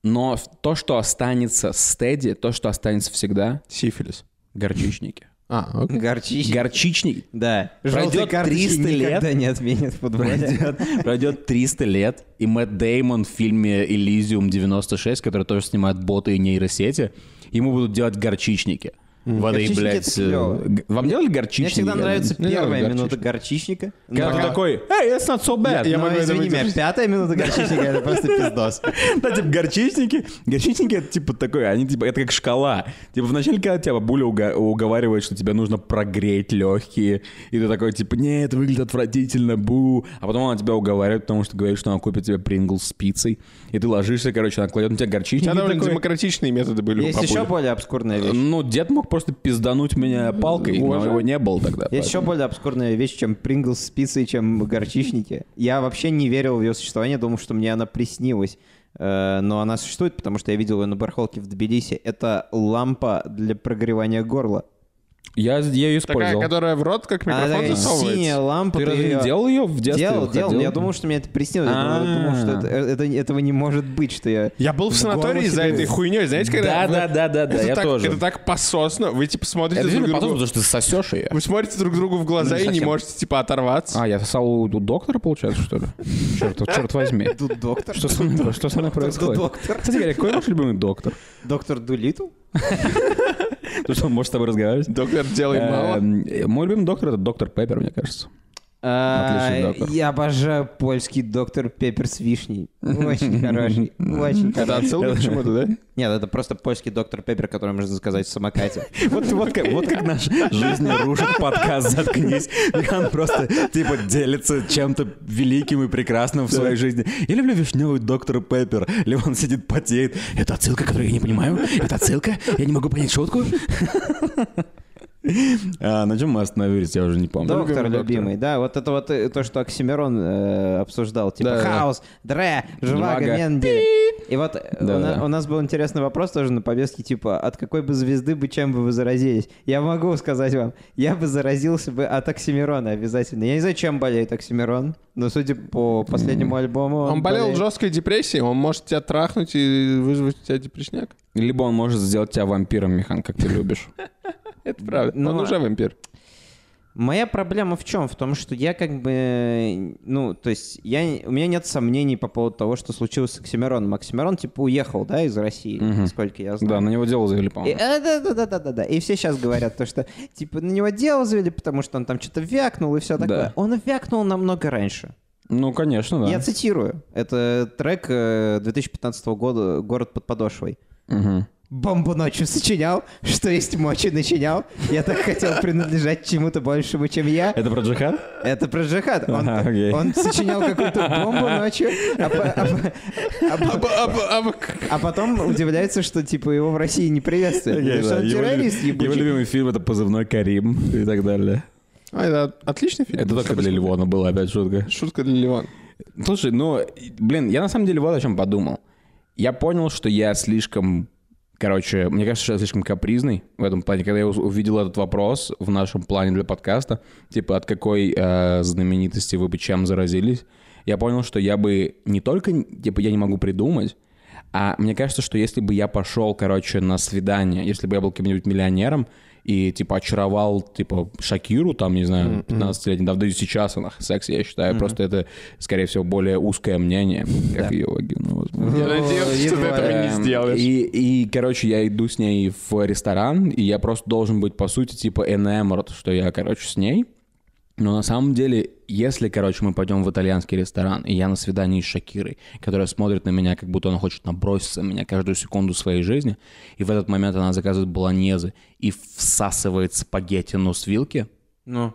Speaker 3: Но то, что останется стеди, то, что останется всегда,
Speaker 4: Сифилис.
Speaker 3: Горчичники.
Speaker 4: А, окей.
Speaker 2: Горчичник.
Speaker 3: Горчичник
Speaker 2: Да.
Speaker 3: Пройдет
Speaker 2: Желтые карточки
Speaker 3: 300 лет.
Speaker 2: не отменят в футболе.
Speaker 3: пройдет, пройдет 300 лет, и Мэтт Деймон в фильме «Элизиум 96», который тоже снимает боты и нейросети, ему будут делать горчичники. Воды,
Speaker 2: Горчичники
Speaker 3: блядь.
Speaker 2: это
Speaker 3: э, Вам делали горчичники?
Speaker 2: Мне всегда нравится
Speaker 4: Не
Speaker 2: первая
Speaker 4: горчичник.
Speaker 2: минута горчичника.
Speaker 3: Когда ты такой, эй, it's not so bad.
Speaker 4: Я могу это
Speaker 2: извини меня, пятая минута горчичника — это просто пиздос.
Speaker 3: Да, типа горчичники. Горчичники это типа такой, они типа, это как шкала. Типа вначале, когда тебя бабуля уговаривает, что тебе нужно прогреть легкие, и ты такой, типа, нет, это выглядит отвратительно, бу. А потом она тебя уговаривает, потому что говорит, что она купит тебе Принглс с пиццей. И ты ложишься, короче, она кладет на тебя
Speaker 4: У
Speaker 3: горчичники.
Speaker 4: тебя
Speaker 3: и
Speaker 4: довольно демократичные методы были
Speaker 2: Есть еще более обскурная вещь.
Speaker 3: Ну, дед мог просто пиздануть меня палкой, но
Speaker 4: Уважаю.
Speaker 3: его не было тогда.
Speaker 2: Есть еще более обскурная вещь, чем Принглс с пиццей, чем горчичники. Я вообще не верил в ее существование, думал, что мне она приснилась. Э, Но она существует, потому что я видел ее на барахолке в Тбилиси. Это лампа для прогревания горла.
Speaker 3: Я, я ее
Speaker 4: Такая,
Speaker 3: использовал.
Speaker 4: которая в рот как
Speaker 2: Она
Speaker 4: микрофон
Speaker 2: такая
Speaker 4: засовывается.
Speaker 2: синяя лампа.
Speaker 3: Ты разве не
Speaker 2: её-
Speaker 3: делал ее в детстве?
Speaker 2: Делал, делал. Я думал, что мне это приснилось. Я
Speaker 3: А.
Speaker 2: думал, что это, это- этого не может быть, что я...
Speaker 4: Я был в санатории за этой хуйней. Знаете, когда...
Speaker 3: Да,
Speaker 4: вы-
Speaker 3: да, да, да, да,
Speaker 4: это
Speaker 3: я
Speaker 4: так,
Speaker 3: тоже.
Speaker 4: Это так пососно. Вы типа смотрите
Speaker 3: Это
Speaker 4: друг другу...
Speaker 3: потом, потому что ты сосешь ее.
Speaker 4: Вы смотрите друг другу в глаза
Speaker 3: Ну,
Speaker 4: и не можете типа оторваться.
Speaker 3: А, я сосал у доктора, получается, что ли? Черт, черт возьми.
Speaker 2: Тут доктор.
Speaker 3: Что со мной, что со мной происходит?
Speaker 2: доктор.
Speaker 3: Кстати говоря, какой ваш любимый доктор?
Speaker 2: Доктор Дулитл?
Speaker 3: То, что он может с тобой разговаривать?
Speaker 4: Доктор, делай мало.
Speaker 3: Эм, Мой любимый доктор — это доктор Пеппер, мне кажется. Отличный
Speaker 2: А,
Speaker 3: доктор.
Speaker 2: Я обожаю польский доктор Пеппер с вишней. Очень хороший. Очень
Speaker 4: Это отсылка к чему-то, да?
Speaker 2: Нет, это просто польский доктор Пеппер, который можно заказать в самокате.
Speaker 3: Вот, вот, как, вот как наш жизнь рушит подкаст «Заткнись». Михан просто, типа, делится чем-то великим и прекрасным в своей жизни. Я люблю вишневый доктор Пеппер. Левон сидит, потеет. Это отсылка, которую я не понимаю? Это отсылка? Я не могу понять шутку? А, на чем мы остановились, я уже не помню.
Speaker 2: Доктор
Speaker 4: любимый
Speaker 2: любимый, да. Вот это вот э, то, что Оксимирон э, обсуждал. Типа
Speaker 4: Да, да.
Speaker 2: хаос, дре, Живаго. менди. И вот э,
Speaker 3: Да,
Speaker 2: у, на-
Speaker 3: да.
Speaker 2: у нас был интересный вопрос тоже на повестке, типа, от какой бы звезды бы чем бы вы заразились? Я могу сказать вам, я бы заразился бы от Оксимирона обязательно. Я не знаю, чем болеет Оксимирон, но судя по последнему альбому...
Speaker 4: Он болел
Speaker 2: болеет-
Speaker 4: жесткой депрессией, он может тебя трахнуть и вызвать у тебя депресняк.
Speaker 3: Либо он может сделать тебя вампиром, Михан, как ты любишь.
Speaker 4: Это правда.
Speaker 2: Ну,
Speaker 4: он уже вампир.
Speaker 2: Моя проблема в чем? В том, что я как бы, ну, то есть я, у меня нет сомнений по поводу того, что случилось с Оксимироном. Оксимирон, типа, уехал, да, из России,
Speaker 3: Мгм.
Speaker 2: насколько я знаю.
Speaker 3: Да, на него дело завели, по-моему.
Speaker 2: э, да, да, да, да, да, да. И все сейчас говорят то, что типа на него дело завели, потому что он там что-то вякнул и все такое.
Speaker 3: Да.
Speaker 2: Он вякнул намного раньше.
Speaker 3: Ну, конечно, да.
Speaker 2: Я цитирую. Это трек э, 2015 года «Город под подошвой».
Speaker 3: Мгм.
Speaker 2: Бомбу ночью сочинял, что есть мочи начинял. Я так хотел принадлежать чему-то большему, чем я.
Speaker 3: Это про джихад?
Speaker 2: Это про джихад. Он,
Speaker 3: Ага, окей.
Speaker 2: он сочинял какую-то бомбу ночью, а, а а
Speaker 4: А, а, а,
Speaker 2: а потом удивляется, что типа его в России не приветствуют.
Speaker 3: Его любимый фильм — это «Позывной Карим» и так далее.
Speaker 4: а, это отличный фильм.
Speaker 3: Это только для Львона была опять шутка.
Speaker 4: Шутка для Ливана.
Speaker 3: Слушай, ну, блин, я на самом деле вот о чем подумал. Я понял, что я слишком... Короче, мне кажется, что я слишком капризный в этом плане. Когда я увидел этот вопрос в нашем плане для подкаста, типа, от какой э, знаменитости вы бы чем заразились, я понял, что я бы не только, типа, я не могу придумать, а мне кажется, что если бы я пошел, короче, на свидание, если бы я был каким-нибудь миллионером, и, типа, очаровал, типа, Шакиру, там, не знаю, 15-летней давно, и сейчас она секс, я считаю. Просто это, скорее всего, более узкое мнение, как ее вагину, возможно.
Speaker 4: Я надеялся, что ты этого не
Speaker 3: Эм,
Speaker 4: сделаешь.
Speaker 3: И, и, короче, я иду с ней в ресторан, и я просто должен быть, по сути, типа enamored, что я, короче, с ней. Но на самом деле, если, короче, мы пойдем в итальянский ресторан, и я на свидании с Шакирой, которая смотрит на меня, как будто она хочет наброситься на меня каждую секунду своей жизни, и в этот момент она заказывает болонезы и всасывает спагетти, но с вилки,
Speaker 2: Ну,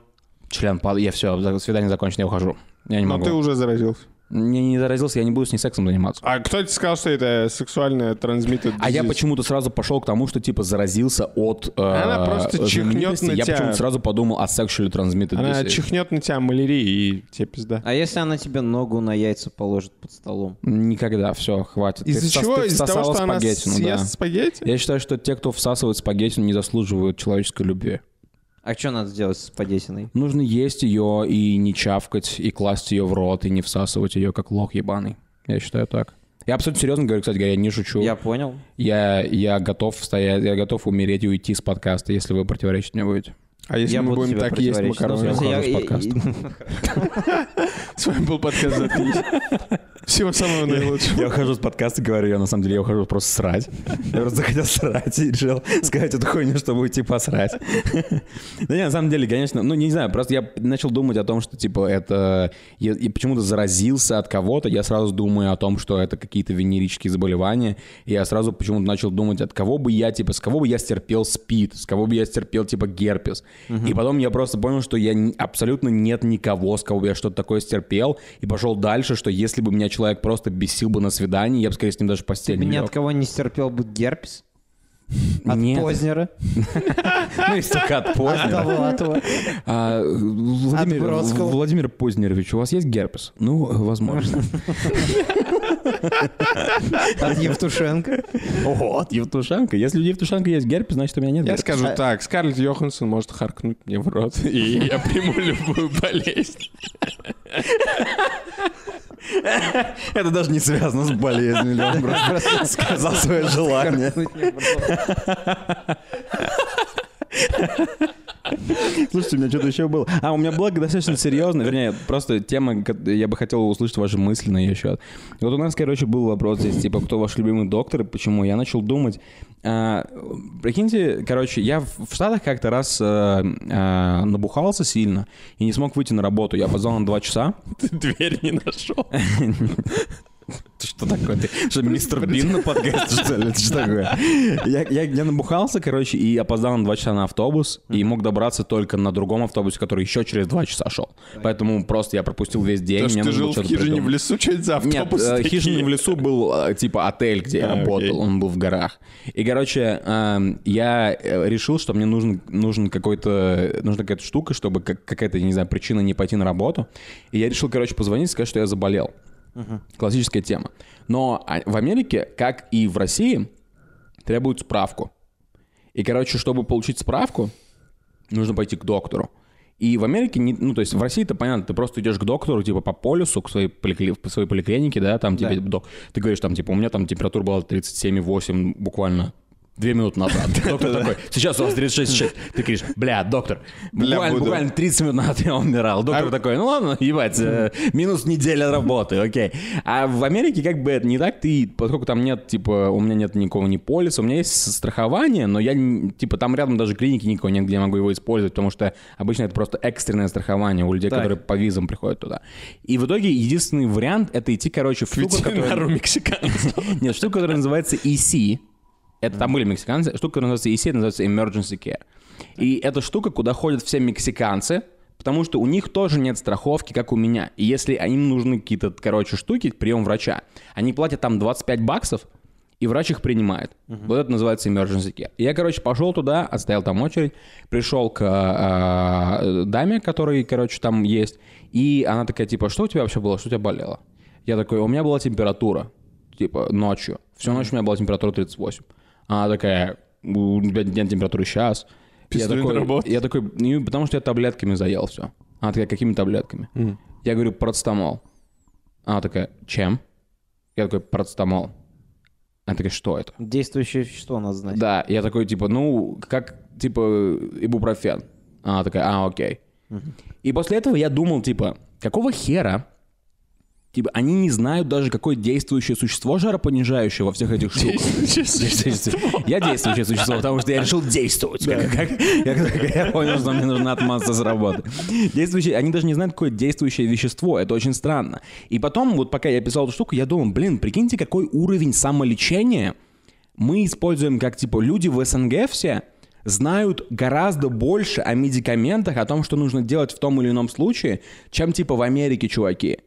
Speaker 3: член падает, я все, свидание закончено, я ухожу. Я не
Speaker 4: Но
Speaker 3: могу.
Speaker 4: ты уже заразился.
Speaker 3: Не, не заразился, я не буду с ней сексом заниматься.
Speaker 4: А кто тебе сказал, что это сексуальная transmitted
Speaker 3: А я почему-то сразу пошел к тому, что типа заразился от э,
Speaker 4: Она просто чихнет
Speaker 3: знаменитости.
Speaker 4: на
Speaker 3: Я
Speaker 4: тебя.
Speaker 3: почему-то сразу подумал о sexually transmitted
Speaker 4: Она
Speaker 3: disease.
Speaker 4: чихнет на тебя малярией, и тебе пизда.
Speaker 2: а если она тебе ногу на яйца положит под столом?
Speaker 3: Никогда, все, хватит. Ты
Speaker 4: Из-за чего?
Speaker 3: ты
Speaker 4: Из-за того,
Speaker 3: всосала
Speaker 4: что она
Speaker 3: спагеттину, да.
Speaker 4: съест спагетти?
Speaker 3: Я считаю, что те, кто всасывает спагетти, не заслуживают человеческой любви.
Speaker 2: А что надо сделать с подесиной?
Speaker 3: Нужно есть ее и не чавкать, и класть ее в рот, и не всасывать ее, как лох ебаный. Я считаю так. Я абсолютно серьезно говорю, кстати говоря, я не шучу.
Speaker 2: Я понял.
Speaker 3: Я, я готов стоять, я готов умереть и уйти с подкаста, если вы противоречить мне будете.
Speaker 4: А если
Speaker 2: я
Speaker 4: мы будем так есть макароны?
Speaker 3: ухожу
Speaker 2: я-
Speaker 3: с подкаста.
Speaker 4: С вами был подкаст «Заткнись». Всего самого наилучшего.
Speaker 3: Я ухожу с подкаста, говорю, я на самом деле я ухожу просто срать. Я просто захотел срать и решил сказать эту хуйню, чтобы уйти посрать. Да не, на самом деле, конечно, ну не знаю, просто я начал думать о том, что типа это... Я, я почему-то заразился от кого-то, я сразу думаю о том, что это какие-то венерические заболевания, и я сразу почему-то начал думать, от кого бы я, типа, с кого бы я стерпел спид, с кого бы я стерпел, типа, герпес. И потом я просто понял, что я абсолютно нет никого, с кого бы я что-то такое стерпел, и пошел дальше, что если бы меня человек просто бесил бы на свидании, я бы, скорее, с ним даже постель не
Speaker 2: Ни
Speaker 3: лег.
Speaker 2: от кого не стерпел бы герпес? От
Speaker 3: Нет.
Speaker 2: Познера?
Speaker 3: Ну, если только от Познера. А, Владимир. Владимир Познерович, у вас есть герпес? Ну, возможно.
Speaker 2: От Евтушенко?
Speaker 3: Ого, от Евтушенко. Если у Евтушенко есть герпес, значит, у меня нет
Speaker 4: Я
Speaker 3: герпеса.
Speaker 4: скажу так, Скарлетт Йоханссон может харкнуть мне в рот, и я приму любую болезнь.
Speaker 3: Это даже не связано с болезнью. он просто сказал свое желание. Слушайте, у меня что-то еще было. А, у меня было достаточно серьезно, вернее, просто тема, я бы хотел услышать ваши мысли на ее счет. Вот у нас, короче, был вопрос здесь, типа, кто ваш любимый доктор и почему. Я начал думать, а, прикиньте, короче, я в Штатах как-то раз а, а, набухался сильно и не смог выйти на работу. Я позвал на два часа,
Speaker 4: Ты дверь не нашел.
Speaker 3: Что такое? Ты что, мистер Бин на подкасте, что ли? Это что такое? Я, я, я набухался, короче, и опоздал на два часа на автобус, и мог добраться только на другом автобусе, который еще через два часа шел. Поэтому просто я пропустил весь день.
Speaker 4: То,
Speaker 3: мне
Speaker 4: ты жил в хижине в лесу, что за
Speaker 3: Нет,
Speaker 4: автобусы
Speaker 3: э, хижина в лесу был э, типа отель, где я
Speaker 4: А,
Speaker 3: работал, он был в горах. И, короче, эм, я э, решил, что мне нужен, нужен какой-то, нужна какая-то штука, чтобы как- какая-то, не знаю, причина не пойти на работу. И я решил, короче, позвонить и сказать, что я заболел. Классическая тема. Но а, в Америке, как и в России, требуют справку. И, короче, чтобы получить справку, нужно пойти к доктору. И в Америке, не, ну, то есть в России это понятно, ты просто идешь к доктору, типа, по полюсу, к своей, поликли- в своей поликлинике, да, там тебе, док- ты говоришь, там, типа, у меня там температура была 37,8 буквально две минуты назад. Доктор такой, сейчас у вас 36,6. Ты говоришь, бля, доктор, буквально, буквально 30 минут назад я умирал. Доктор
Speaker 4: А-
Speaker 3: такой, ну ладно, ебать, э, минус неделя работы, окей. А в Америке как бы это не так, ты, поскольку там нет, типа, у меня нет никакого ни полиса, у меня есть страхование, но я, типа, там рядом даже клиники никакой нет, где я могу его использовать, потому что обычно это просто экстренное страхование у людей,
Speaker 2: Так.
Speaker 3: которые по визам приходят туда. И в итоге единственный вариант — это идти, короче, в штуку, которая... Нет, штука, которая называется EC. Это там были мексиканцы. Штука, называется EC, называется Emergency Care. И эта штука, куда ходят все мексиканцы, потому что у них тоже нет страховки, как у меня. И если им нужны какие-то, короче, штуки, прием врача, они платят там 25 баксов, и врач их принимает. Вот это называется emergency care. Я, короче, пошел туда, отстоял там очередь, пришел к а, даме, которая, короче, там есть, и она такая, типа, что у тебя вообще было, что у тебя болело? Я такой, у меня была температура, типа, ночью. Всю ночь у меня была температура 38. Она такая, у тебя нет температуры сейчас. Я такой, я такой, «Ну, потому что я таблетками заел все. Она такая, какими таблетками? Я говорю, парацетамол. Она такая, чем? Я такой, парацетамол. Она такая, что это?
Speaker 2: Действующее вещество надо знать.
Speaker 3: Да, я такой, типа, ну, как типа, ибупрофен. Она такая, а, окей. И после этого я думал, типа, какого хера Типа, они не знают даже, какое действующее существо жаропонижающее во всех этих штуках. Я действующее существо, потому что я решил действовать. Я понял, что мне нужно отмазаться с работы. Действующее, они даже не знают, какое действующее вещество. Это очень странно. И потом, вот пока я писал эту штуку, я думал, блин, прикиньте, какой уровень самолечения мы используем, как типа люди в СНГ все знают гораздо больше о медикаментах, о том, что нужно делать в том или ином случае, чем типа в Америке чуваки.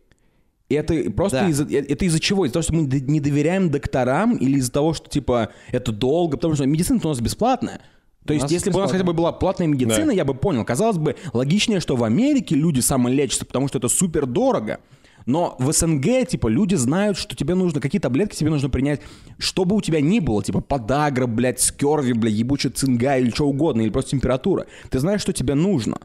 Speaker 3: И это просто
Speaker 2: Да.
Speaker 3: из-за, э, это из-за чего? Из-за того, что мы не доверяем докторам или из-за того, что типа это долго, потому что медицина у нас бесплатная. То есть, если бы у нас хотя бы была платная медицина, я бы понял. Казалось бы, логичнее, что в Америке люди самолечатся, потому что это супер дорого. Но в СНГ, типа, люди знают, что тебе нужно, какие таблетки тебе нужно принять, что бы у тебя ни было, типа, подагра, блядь, скерви, блядь, ебучая цинга или что угодно, или просто температура. Ты знаешь, что тебе нужно.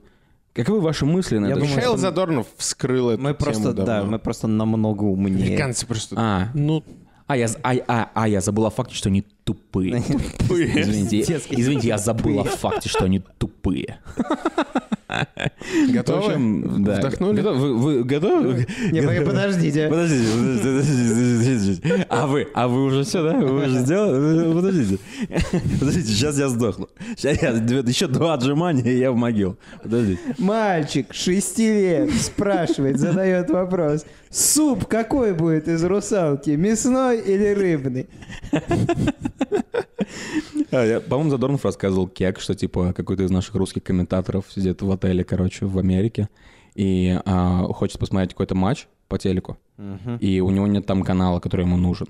Speaker 3: Каковы ваши мысли на
Speaker 2: Я
Speaker 3: это?
Speaker 2: думаю,
Speaker 4: Михаил
Speaker 2: что
Speaker 4: Задорнов вскрыл эту
Speaker 2: Мы просто,
Speaker 4: тему
Speaker 2: да,
Speaker 4: давно.
Speaker 2: мы просто намного умнее.
Speaker 4: Американцы просто...
Speaker 3: А.
Speaker 4: Ну,
Speaker 3: А я, з- а, а, а, я забыл о факте, что они тупые. Извините,
Speaker 2: Детский
Speaker 3: извините, я забыл о факте, что они тупые. В
Speaker 4: готовы?
Speaker 3: общем, да.
Speaker 4: Вдохнули?
Speaker 3: Готовы? Вы, вы готовы?
Speaker 2: Не, подождите.
Speaker 3: Подождите, подождите, подождите. А вы, а вы уже все, да? Вы уже сделали? Подождите. Подождите, сейчас я сдохну. Сейчас я, еще два отжимания, и я в могилу. Подождите.
Speaker 2: Мальчик 6 лет спрашивает, задает вопрос. Суп какой будет из русалки? Мясной или рыбный?
Speaker 3: А, я, по-моему, Задорнов рассказывал Кек, что, типа, какой-то из наших русских комментаторов сидит в отеле, короче, в Америке, и а, хочет посмотреть какой-то матч по телеку, и у него нет там канала, который ему нужен.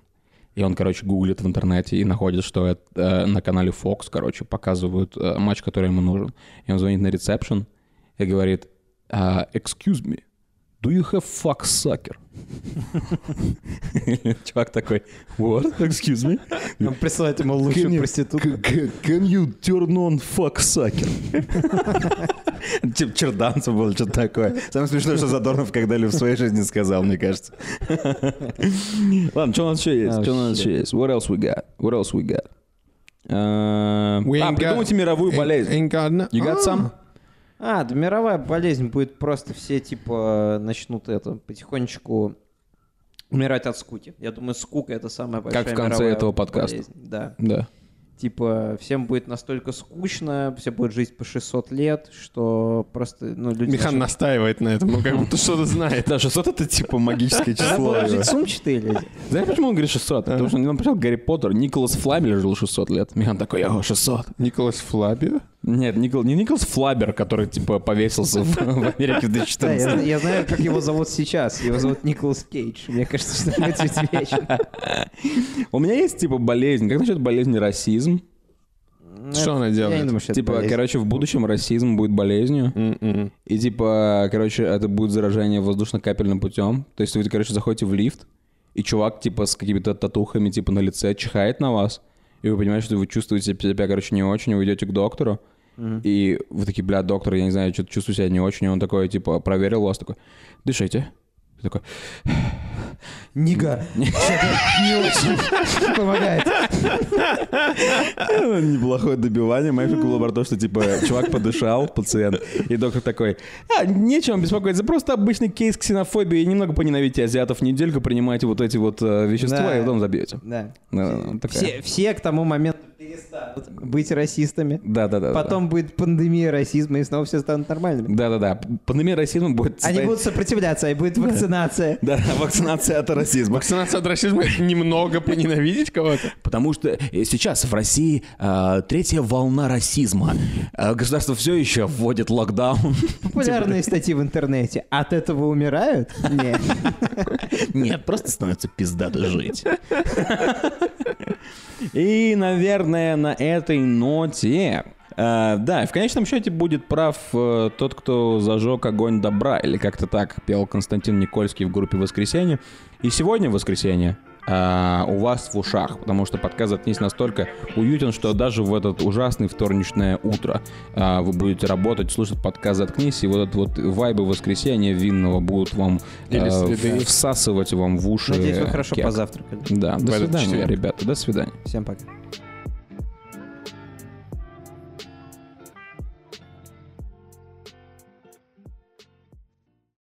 Speaker 3: И он, короче, гуглит в интернете и находит, что это, э, на канале Fox, короче, показывают э, матч, который ему нужен. И он звонит на ресепшн и говорит, а, excuse me, do you have fuck sucker? Чувак такой, what? Excuse me?
Speaker 2: Он присылает ему лучшую проститутку.
Speaker 3: Can you turn on fuck sucker? Типа черданцев было что-то такое. Самое смешное, что Задорнов когда-либо в своей жизни сказал, мне кажется. Ладно, что у нас еще есть? Что у нас еще есть? What else we got? What else we got? А,
Speaker 4: We
Speaker 3: а, придумайте мировую болезнь. You got some?
Speaker 2: А, да мировая болезнь будет просто все, типа, начнут это потихонечку умирать от скуки. Я думаю, скука — это самая большая
Speaker 3: в конце этого подкаста.
Speaker 2: болезнь. Да.
Speaker 3: Да.
Speaker 2: Типа, всем будет настолько скучно, все будут жить по 600 лет, что просто, ну, люди...
Speaker 4: Михан
Speaker 2: начнут-
Speaker 4: настаивает на этом, он как будто что-то знает.
Speaker 3: Да, 600 это типа магическое
Speaker 2: Надо
Speaker 3: число.
Speaker 2: было жить сумчатые люди.
Speaker 3: Знаешь, почему он говорит 600? Потому что он прочитал Гарри Поттер, Николас Фламель жил 600 лет. Михан такой, о, 600.
Speaker 4: Николас Флабио?
Speaker 3: Нет, Никол, не Николас Флабер, который типа повесился в, в Америке в
Speaker 2: Да,
Speaker 3: 2014
Speaker 2: я, я знаю, как его зовут сейчас. Его зовут Николас Кейдж. Мне кажется, что это будет вечно.
Speaker 3: У меня есть типа болезнь. Как насчет болезни расизм?
Speaker 4: Что она
Speaker 2: Я не
Speaker 4: делает?
Speaker 2: думаю, что
Speaker 3: Типа,
Speaker 2: болезнь.
Speaker 3: короче, в будущем расизм будет болезнью.
Speaker 4: М-м.
Speaker 3: И типа, короче, это будет заражение воздушно-капельным путем. То есть вы, короче, заходите в лифт, и чувак, типа, с какими-то татухами, типа, на лице чихает на вас. И вы понимаете, что вы чувствуете себя, короче, не очень, и вы идете к доктору. И вы такие, бля, доктор, я не знаю, что-то чувствую себя не очень. И он такой, типа, проверил вас, такой, дышите. Ты такой,
Speaker 2: Нига. Не очень помогает.
Speaker 3: Неплохое добивание. Моя фигура была то, что, типа, чувак подышал, пациент, и доктор такой, а, нечего беспокоиться, просто обычный кейс ксенофобии, немного поненавидите азиатов, недельку принимайте вот эти вот э, вещества,
Speaker 2: Да.
Speaker 3: и потом забьете.
Speaker 2: Да.
Speaker 3: Да, да, да, такая.
Speaker 2: Все, к тому моменту перестанут быть расистами.
Speaker 3: Да-да-да.
Speaker 2: Потом будет пандемия расизма, и снова все станут нормальными.
Speaker 3: Да-да-да. Пандемия расизма будет...
Speaker 2: Они будут сопротивляться, и будет вакцинация.
Speaker 3: Да, вакцинация от расизма.
Speaker 4: Вакцинация от расизма — немного поненавидеть кого-то?
Speaker 3: Потому что э, сейчас в России э, третья волна расизма. Э, государство все еще вводит локдаун.
Speaker 2: Популярные статьи в интернете. От этого умирают? Нет.
Speaker 3: Нет, просто становится пиздато жить. И, наверное, на этой ноте... э, да, в конечном счете будет прав э, тот, кто зажег огонь добра, или как-то так пел Константин Никольский в группе «Воскресенье». И сегодня воскресенье э, у вас в ушах, потому что подкаст «Заткнись» настолько уютен, что даже в этот ужасный вторничное утро э, вы будете работать, слушать подкаст «Заткнись», и вот этот вот вайбы воскресенья винного будут вам э, всасывать вам в уши.
Speaker 2: Надеюсь, вы хорошо
Speaker 3: кек.
Speaker 2: позавтракали.
Speaker 3: Да, до свидания,
Speaker 4: четверг.
Speaker 3: ребята, до свидания.
Speaker 2: Всем пока.